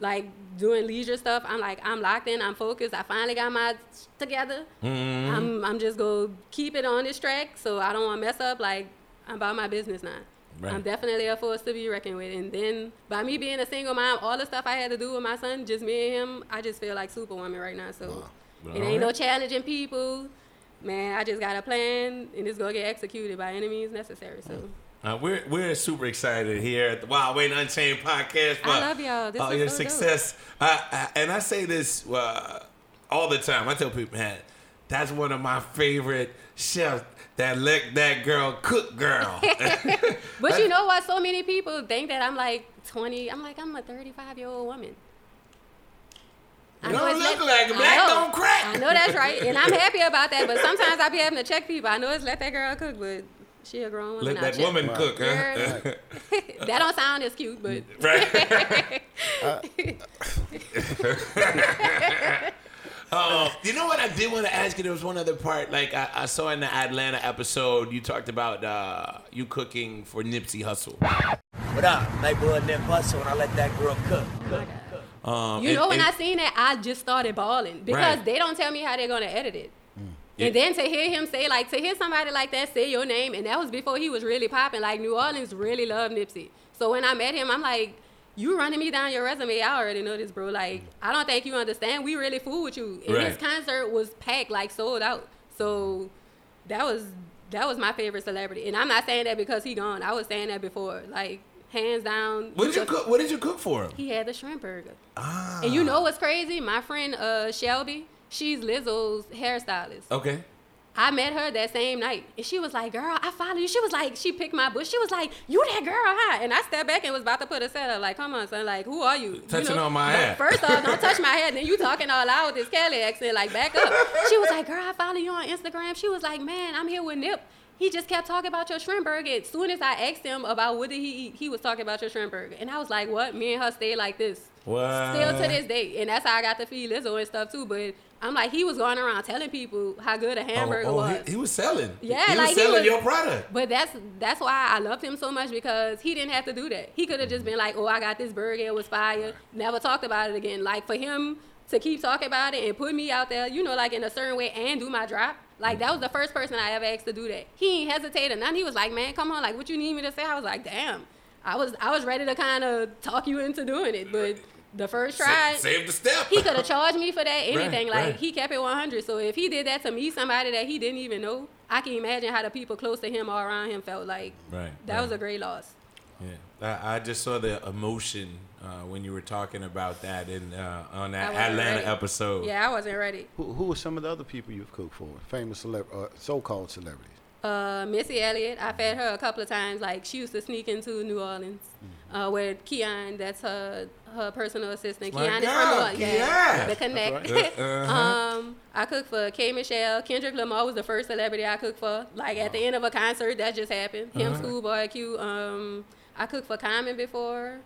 Like doing leisure stuff, I'm like, I'm locked in. I'm focused. I finally got my together. Mm-hmm. I'm, I'm just gonna keep it on this track, so I don't want to mess up. Like I'm about my business now. Right. I'm definitely a force to be reckoned with. And then by me being a single mom, all the stuff I had to do with my son, just me and him, I just feel like superwoman right now. So it ain't no challenging people. Man, I just got a plan and it's gonna get executed by any means necessary. So Uh, we're we're super excited here at the Wild Wayne Unchained podcast. For, I love y'all. This uh, your so success. I, I, and I say this uh, all the time. I tell people, man, that's one of my favorite chefs. That let that girl cook, girl. But you know why So many people think that I'm like 20. I'm like, I'm a 35 year old woman. I You know don't it's look let- like it. Black know. don't crack. I know that's right. And I'm happy about that. But sometimes I be having to check people. I know it's let that girl cook, but she a grown woman. let that check. woman Right. cook, huh? That don't sound as cute, but right. Uh, you know what I did want to ask you? There was one other part. Like I, I saw in the Atlanta episode, you talked about uh, you cooking for Nipsey Hussle. What up? Neighborhood Nip Hussle, and I let that girl cook. cook. Um, You and- know, when and- I seen that, I just started bawling because Right. they don't tell me how they're gonna edit it. Yeah. And then to hear him say, like, to hear somebody like that say your name, and that was before he was really popping. Like, New Orleans really loved Nipsey. So when I met him, I'm like, you running me down your resume. I already know this, bro. Like, I don't think you understand. We really fool with you. And his Right. concert was packed, like, sold out. So that was that was my favorite celebrity. And I'm not saying that because he gone. I was saying that before. Like, hands down. what did you cook? What did you cook for him? he had the shrimp burger. Ah. And you know what's crazy? My friend uh, Shelby, she's Lizzo's hairstylist. Okay. I met her that same night, and she was like, "Girl, I follow you." She was like, she picked my bush. She was like, "You that girl, huh?" And I stepped back and was about to put a set up. Like, come on, son. Like, who are you? You Touching on my hair. First off, don't touch my head. Then you talking all loud with this Cali accent. Like, back up. She was like, "Girl, I follow you on Instagram." She was like, "Man, I'm here with Nip." He just kept talking about your shrimp burger. As soon as I asked him about what did he eat, he was talking about your shrimp burger. And I was like, what? Me and her stay like this. What? Still to this day. And that's how I got to feed Lizzo and stuff too. But I'm like, he was going around telling people how good a oh, hamburger oh, oh, was. He, he was selling. Yeah, he was like he selling was- your product. But that's that's why I loved him so much because he didn't have to do that. He could have just been like, "Oh, I got this burger, it was fire." Never talked about it again. Like for him to keep talking about it and put me out there, you know, like in a certain way and do my drop. Like that was the first person I ever asked to do that. He ain't hesitated. None. He was like, "Man, come on, like what you need me to say?" I was like, "Damn." I was I was ready to kind of talk you into doing it, but the first try, Sa- Save the step. he could have charged me for that anything. like right. he kept it 100. So if he did that to me, somebody that he didn't even know, I can imagine how the people close to him or around him felt like. Right, That right. was a great loss. Yeah, I, I just saw the emotion uh, when you were talking about that in uh, on that Atlanta ready. episode. Yeah, I wasn't ready. Who, who are some of the other people you've cooked for? Famous celeb, uh, so-called celebrities. Uh, Missy Elliott, I fed her a couple of times. Like she used to sneak into New Orleans, uh, where Keon, that's her her personal assistant. My Keon is from New Orleans. Yeah, the connect. That's Uh-huh. um, I cooked for K Michelle. Kendrick Lamar was the first celebrity I cooked for. Like at the end of a concert, that just happened. Him, Uh-huh. Schoolboy Q. Um, I cooked for Common before.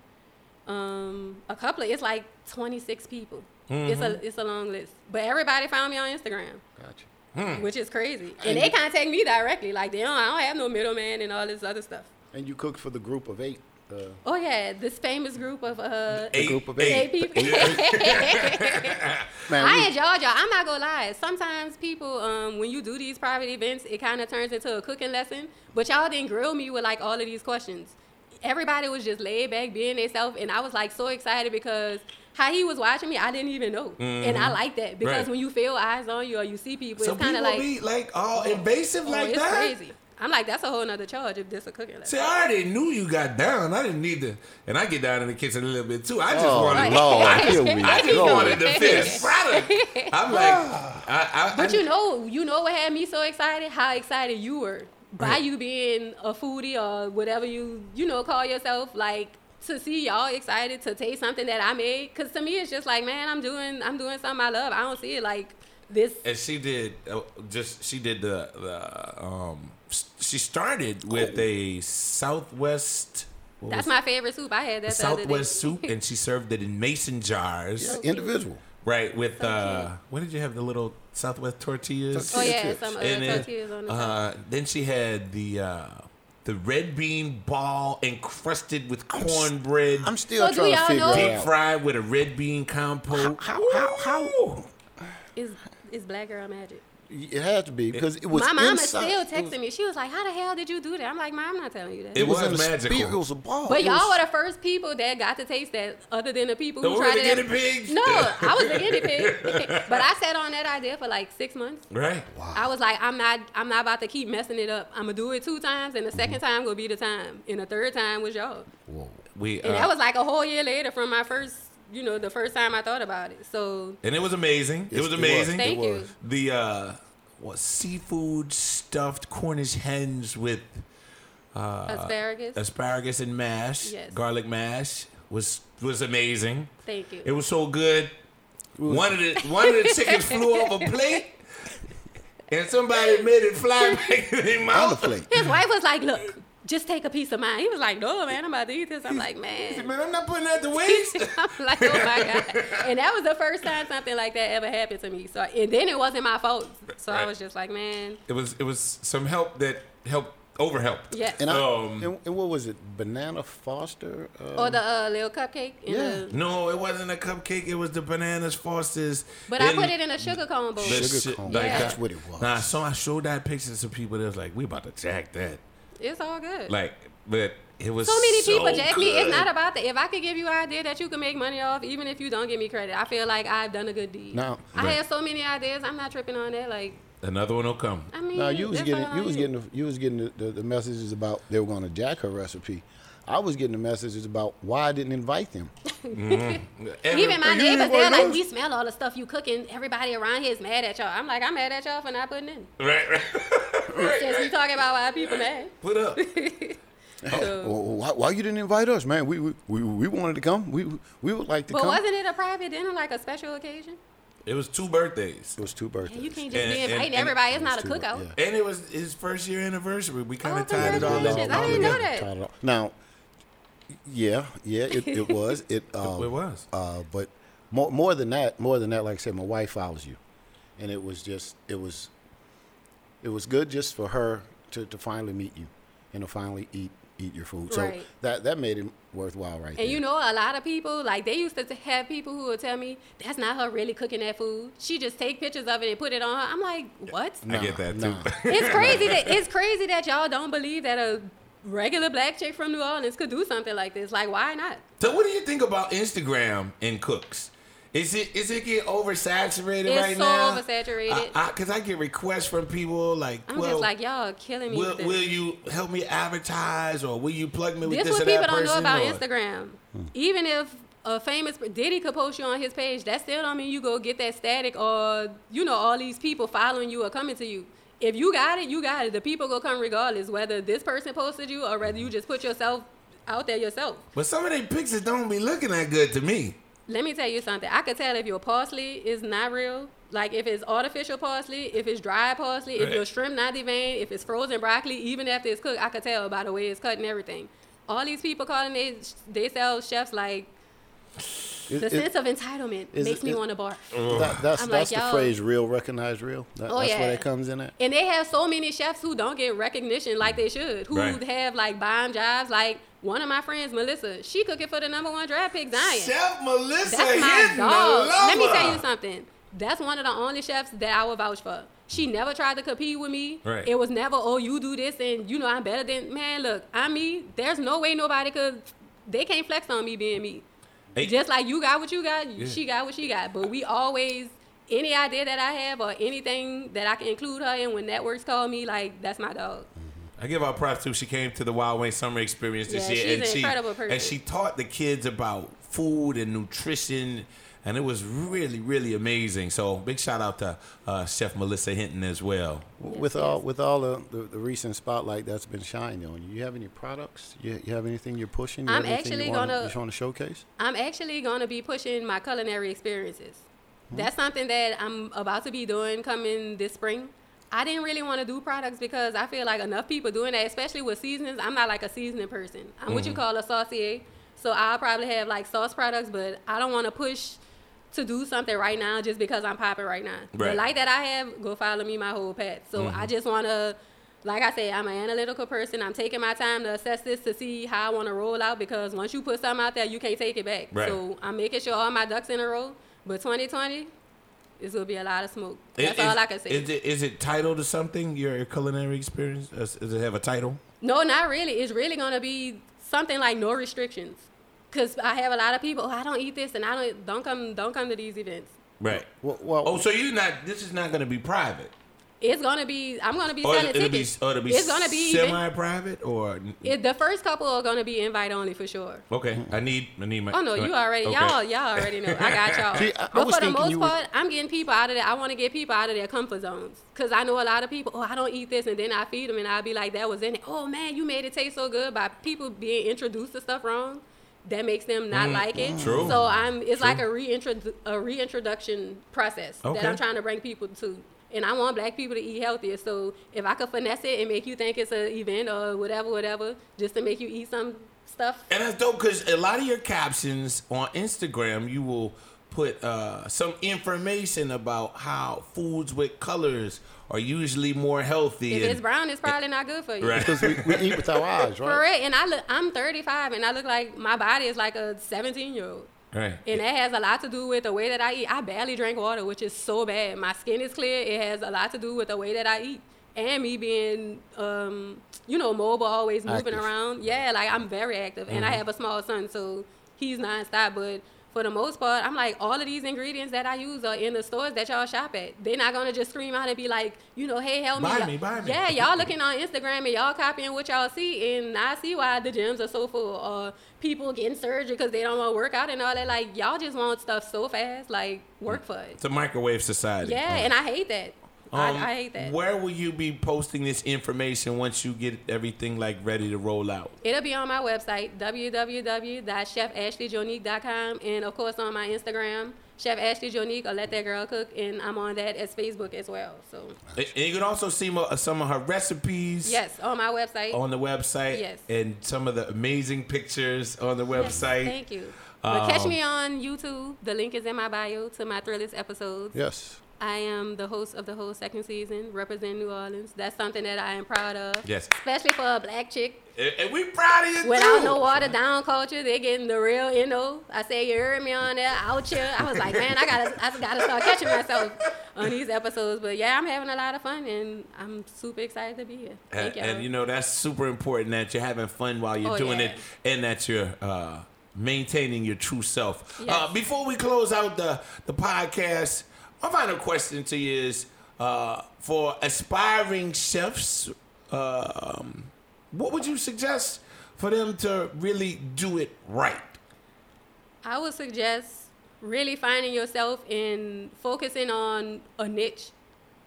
Um, a couple of it's like 26 people. It's Mm-hmm. a it's a long list, but everybody found me on Instagram Gotcha. Hmm. which is crazy. And they contact me directly. Like they don't, I don't have no middleman and all this other stuff. And you cooked for the group of eight The, Oh yeah, this famous group of uh Eight- group of eight. eight people. man, I we- enjoyed y'all. I'm not gonna lie. Sometimes people, um, when you do these private events, it kind of turns into a cooking lesson. But y'all didn't grill me with like all of these questions. Everybody was just laid back, being themselves, and I was like so excited because how he was watching me, I didn't even know, and I like that because Mm-hmm. Right. when you feel eyes on you or you see people, So it's kind of like, be like all invasive oh, like it's that. crazy. I'm like, that's a whole nother charge if this a cooking lesson. See, I already knew you got down. I didn't need to, and I get down in the kitchen a little bit too. I just oh wanted, Lord, Right. here I just wanted the fish product. I'm like, I, I, But I, you know, you know what had me so excited? How excited you were by Right. you being a foodie or whatever you you know call yourself. Like to see y'all excited to taste something that I made. Cause to me, it's just like, man, I'm doing I'm doing something I love. I don't see it like this. and she did uh, just she did the the um she started with a Southwest. what That's my favorite soup. I had it? that the other day. Southwest soup, and she served it in mason jars. Yeah, individual. Right with uh, what did you have? The little Southwest tortillas. Oh yeah, chips. some uh, and then, tortillas on the top. uh, then she had the uh, the red bean ball encrusted with cornbread, I'm still So trying to y'all figure know- it deep fried with a red bean compote. How, how, how, It's it's black girl magic. It had to be because it was My mama inside. still it texting was, me. She was like, "How the hell did you do that?" I'm like, "Mom, I'm not telling you that." It was in a magical. spear- It was a ball. But It y'all were the first people that got to taste that, other than the people So who tried the it. guinea pigs? No, I was the guinea pig. but I sat on that idea for like six months. Right. Wow. I was like, I'm not, I'm not about to keep messing it up. I'm gonna do it two times, and the 2nd time gonna be the time, and the third time was y'all. Whoa. We And uh, that was like a whole year later from my first, you know, the first time I thought about it. So and it was amazing. It Yes, was it was. amazing. Thank It you. The uh, what seafood stuffed Cornish hens with asparagus. asparagus and mash, Yes. garlic mash was was amazing. Thank you. It was so good. One of the one of the chickens flew off a plate, and somebody made it fly back in their on the mouth. plate. His wife was like, "Look, just take a piece of mine." He was like, "No, man, I'm about to eat this." I'm like, "Man." Man, I'm not putting that to waste. I'm like, oh my god! And that was the first time something like that ever happened to me. So, and then it wasn't my fault. So I was just like, man, it was it was some help that helped overhelped. yeah. And, I, Um, and, and what was it? Banana Foster? Uh, or the uh, little cupcake. Yeah. The, No, it wasn't a cupcake. It was the bananas Foster's. but I put it in a sugar cone bowl. Sugar shit cone. like Yeah. That's what it was. Nah, so I showed that picture to people. That was like, we about to jack that. It's all good. Like, but it was so many people jack me. It's not about that. If I could give you an idea that you can make money off, even if you don't give me credit, I feel like I've done a good deed. Now- I Right. had so many ideas. I'm not tripping on that. Like, Another one will come. I mean, Now you was getting you was getting the, you was getting the, the, the messages about they were going to jack her recipe. I was getting the messages about why I didn't invite them. Mm-hmm. Even my neighbors, didn't they're like, those? we smell all the stuff you cooking. Everybody around here is mad at y'all. I'm like, I'm mad at y'all for not putting in. Right, right. Since we talking about why people mad. Put up. Oh, so, Well, why, why you didn't invite us, man? We we, we, we wanted to come. We we would like to but come. wasn't it a private dinner, like a special occasion? It was two birthdays, It was two And birthdays. you can't just And- be inviting and- everybody. It's not a It was two, cookout. yeah. and it was his first year anniversary. We kind Oh, of tied it all congratulations. up. I didn't know that. Tied it all- Now, yeah, yeah, it, it was. It um, It was. Uh, but more more than that, more than that, like I said, my wife follows you, and it was just it was it was good just for her to, to finally meet you and to finally eat eat your food. So Right. that that made it worthwhile, right there. And you know, a lot of people, like they used to have people who would tell me, that's not her really cooking that food. She just take pictures of it and put it on her. I'm like, what? I get that too. Nah. it's crazy that it's crazy that y'all don't believe that a regular black chick from New Orleans could do something like this. Like, why not? So what do you think about Instagram and cooks? Is it is it getting oversaturated It's right so now? oversaturated. I, Cause I get requests from people like, I'm well, just like, y'all killing me. will, with this. will you help me advertise or will you plug me with this this, what people don't know about or- Instagram. Even if a famous Diddy could post you on his page, that still don't mean you go get that static or you know all these people following you or coming to you. If you got it, you got it. The people go come regardless, whether this person posted you or whether you just put yourself out there yourself. But some of their pictures don't be looking that good to me. Let me tell you something. I could tell if your parsley is not real. Like if it's artificial parsley, if it's dry parsley, if Right. your shrimp not deveined, if it's frozen broccoli, even after it's cooked, I could tell by the way it's cut and everything. All these people calling they they sell chefs like Is- the is- sense of entitlement is makes it- me is- want to barf. That, that's I'm that's like, the y'all- phrase "real recognize real." That, Oh, that's yeah. where that comes in at. And they have so many chefs who don't get recognition like they should, who Right. have like bomb jobs. Like one of my friends, Melissa, she cooking for the number one draft pick, Zion. Chef Melissa That's my hitting dog. Let me tell you something. That's one of the only chefs that I would vouch for. She never tried to compete with me. Right. It was never, oh, you do this and you know I'm better than man. Look, I'm me. There's no way nobody could. They can't flex on me being me. Hey. Just like you got what you got, Yeah. she got what she got. But we always any idea that I have or anything that I can include her in when networks call me, like that's my dog. Mm-hmm. I give her props too. She came to the Wild Wayne Summer Experience this Yeah, year, she's and an she incredible person. and she taught the kids about food and nutrition, and it was really, really amazing. So big shout out to uh, Chef Melissa Hinton as well. with all with all the, the, the recent spotlight that's been shining on you, you have any products? You, you have anything you're pushing? You I'm actually you wanna, gonna- you want to showcase? I'm actually going to be pushing my culinary experiences. That's something that I'm about to be doing coming this spring. I didn't really want to do products because I feel like enough people doing that, especially with seasonings. I'm not like a seasoning person. I'm what you call a saucier. So I'll probably have like sauce products, but I don't want to push to do something right now just because I'm popping right now. Right. The light that I have, go follow me my whole path. So mm-hmm. I just want to, like I said, I'm an analytical person. I'm taking my time to assess this to see how I want to roll out because once you put something out there, you can't take it back. Right. So I'm making sure all my ducks in a row. But 2020, it's gonna be a lot of smoke. That's Is- all I can say. Is it, is it titled to something? Your culinary experience? Does, does it have a title? No, not really. It's really gonna be something like no restrictions. Cause I have a lot of people. Oh, I don't eat this, and I don't don't come don't come to these events. Right. Well, well Oh, so you're not? This is not going to be private. It's gonna be. I'm gonna be selling it'll tickets. or it'll be it's gonna be. semi-private, or It, the first couple are gonna be invite only for sure. okay. I need, I need my. Oh no, you already Okay. y'all y'all already know. I got y'all. See, I- I but was for the most you was- part, I'm getting people out of there. I want to get people out of their comfort zones because I know a lot of people. Oh, I don't eat this, and then I feed them, and I'll be like, that was in it. Oh man, you made it taste so good by people being introduced to stuff wrong. That makes them not like it. Mm, True. So I'm. It's True. like a reintrodu- a reintroduction process Okay. that I'm trying to bring people to. And I want black people to eat healthier. So if I could finesse it and make you think it's an event or whatever, whatever, just to make you eat some stuff, And that's dope because a lot of your captions on Instagram, you will put uh, some information about how foods with colors are usually more healthy. if and- it's brown, it's probably not good for you. Right. because we, we eat with our eyes, right? it, and I look, I'm 35, and I look like my body is like a 17 year old, Right. and that has a lot to do with the way that I eat. I barely drink water, which is so bad. My skin is clear. It has a lot to do with the way that I eat, and me being, um, you know, mobile, always moving Active. around. Yeah, like I'm very active, and I Mm-hmm. have a small son, so he's nonstop. But for the most part, I'm like all of these ingredients that I use are in the stores that y'all shop at. They're not gonna just scream out and be like, you know, hey, help me. Buy me. buy me. Yeah, y'all looking on Instagram and y'all copying what y'all see, and I see why the gyms are so full. Or people getting surgery because they don't want to work out and all that. Like y'all just want stuff so fast. Like work mm. for it. It's a microwave society. Yeah, mm. and I hate that. I, Um, I hate that. Where will you be posting this information once you get everything like ready to roll out? It'll be on my website, www.chefashleyjonique.com, and of course on my Instagram, Chef Ashley Jonique, or Let That Girl Cook, and I'm on that as Facebook as well. So And and you can also see mo- some of her recipes. yes, on my website. On the website. Yes. And some of the amazing pictures on the Yes, website. thank you. But catch Um, me on YouTube. The link is in my bio to my Thrillist episodes. Yes. I am the host of the whole second season, representing New Orleans. That's something that I am proud of. Yes. Especially for a black chick. And, we proud of you too. Without too. no watered down culture, they're getting the real, you know. I say you heard me on there, out here. I was like, man, I gotta, I gotta start catching myself on these episodes. But yeah, I'm having a lot of fun, and I'm super excited to be here. Thank and, you. and you know that's super important that you're having fun while you're Oh, doing yeah. it and that you're uh, maintaining your true self. Yes. Uh, before we close out the the podcast, my final question to you is uh, for aspiring chefs, um, what would you suggest for them to really do it right? I would suggest really finding yourself and focusing on a niche.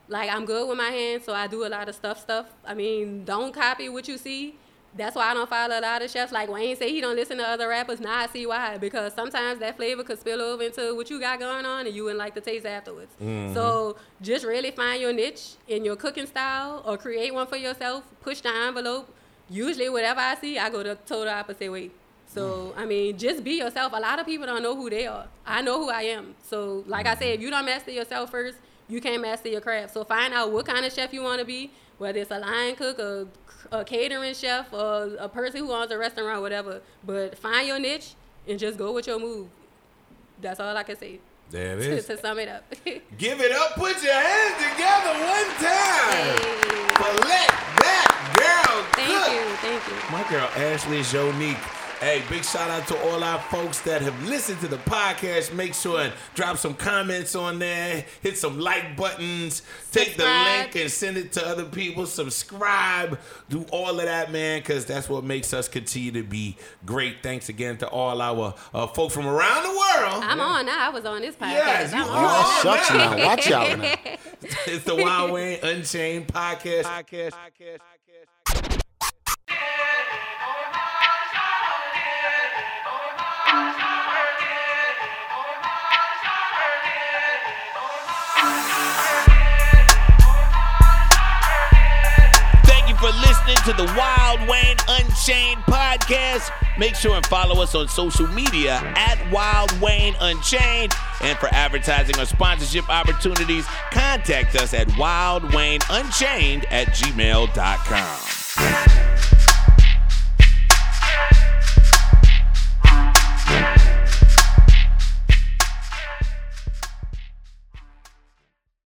Like I'm good with my hands, so I do a lot of stuff. Stuff. I mean, don't copy what you see. That's why I don't follow a lot of chefs. Like Wayne say he don't listen to other rappers. Now I see why. Because sometimes that flavor could spill over into what you got going on, and you wouldn't like the taste afterwards. Mm-hmm. So just really find your niche in your cooking style, or create one for yourself. Push the envelope. Usually, whatever I see, I go the total opposite way. So mm. I mean, just be yourself. A lot of people don't know who they are. I know who I am. So like I mm-hmm. said, if you don't master yourself first, you can't master your craft. So find out what kind of chef you want to be, whether it's a line cook, a, a catering chef, or a person who owns a restaurant, whatever. But find your niche and just go with your move. That's all I can say. There it To, is. to sum it up. Give it up. Put your hands together one time. Hey. For let that girl Thank cook. you, thank you. My girl Ashley Jonique. Hey, big shout out to all our folks that have listened to the podcast. Make sure and drop some comments on there. Hit some like buttons. Take the link and send it to other people. Subscribe. Do all of that, man, because that's what makes us continue to be great. Thanks again to all our uh, folks from around the world. I'm on now. I was on this podcast. Yes, you I'm are. on. Oh, now. Watch out now. it's the Wild Wayne Unchained podcast. podcast. podcast. Listening to the Wild Wayne Unchained podcast. Make sure and follow us on social media at Wild Wayne Unchained. And for advertising or sponsorship opportunities, contact us at wildwayneunchained at gmail.com.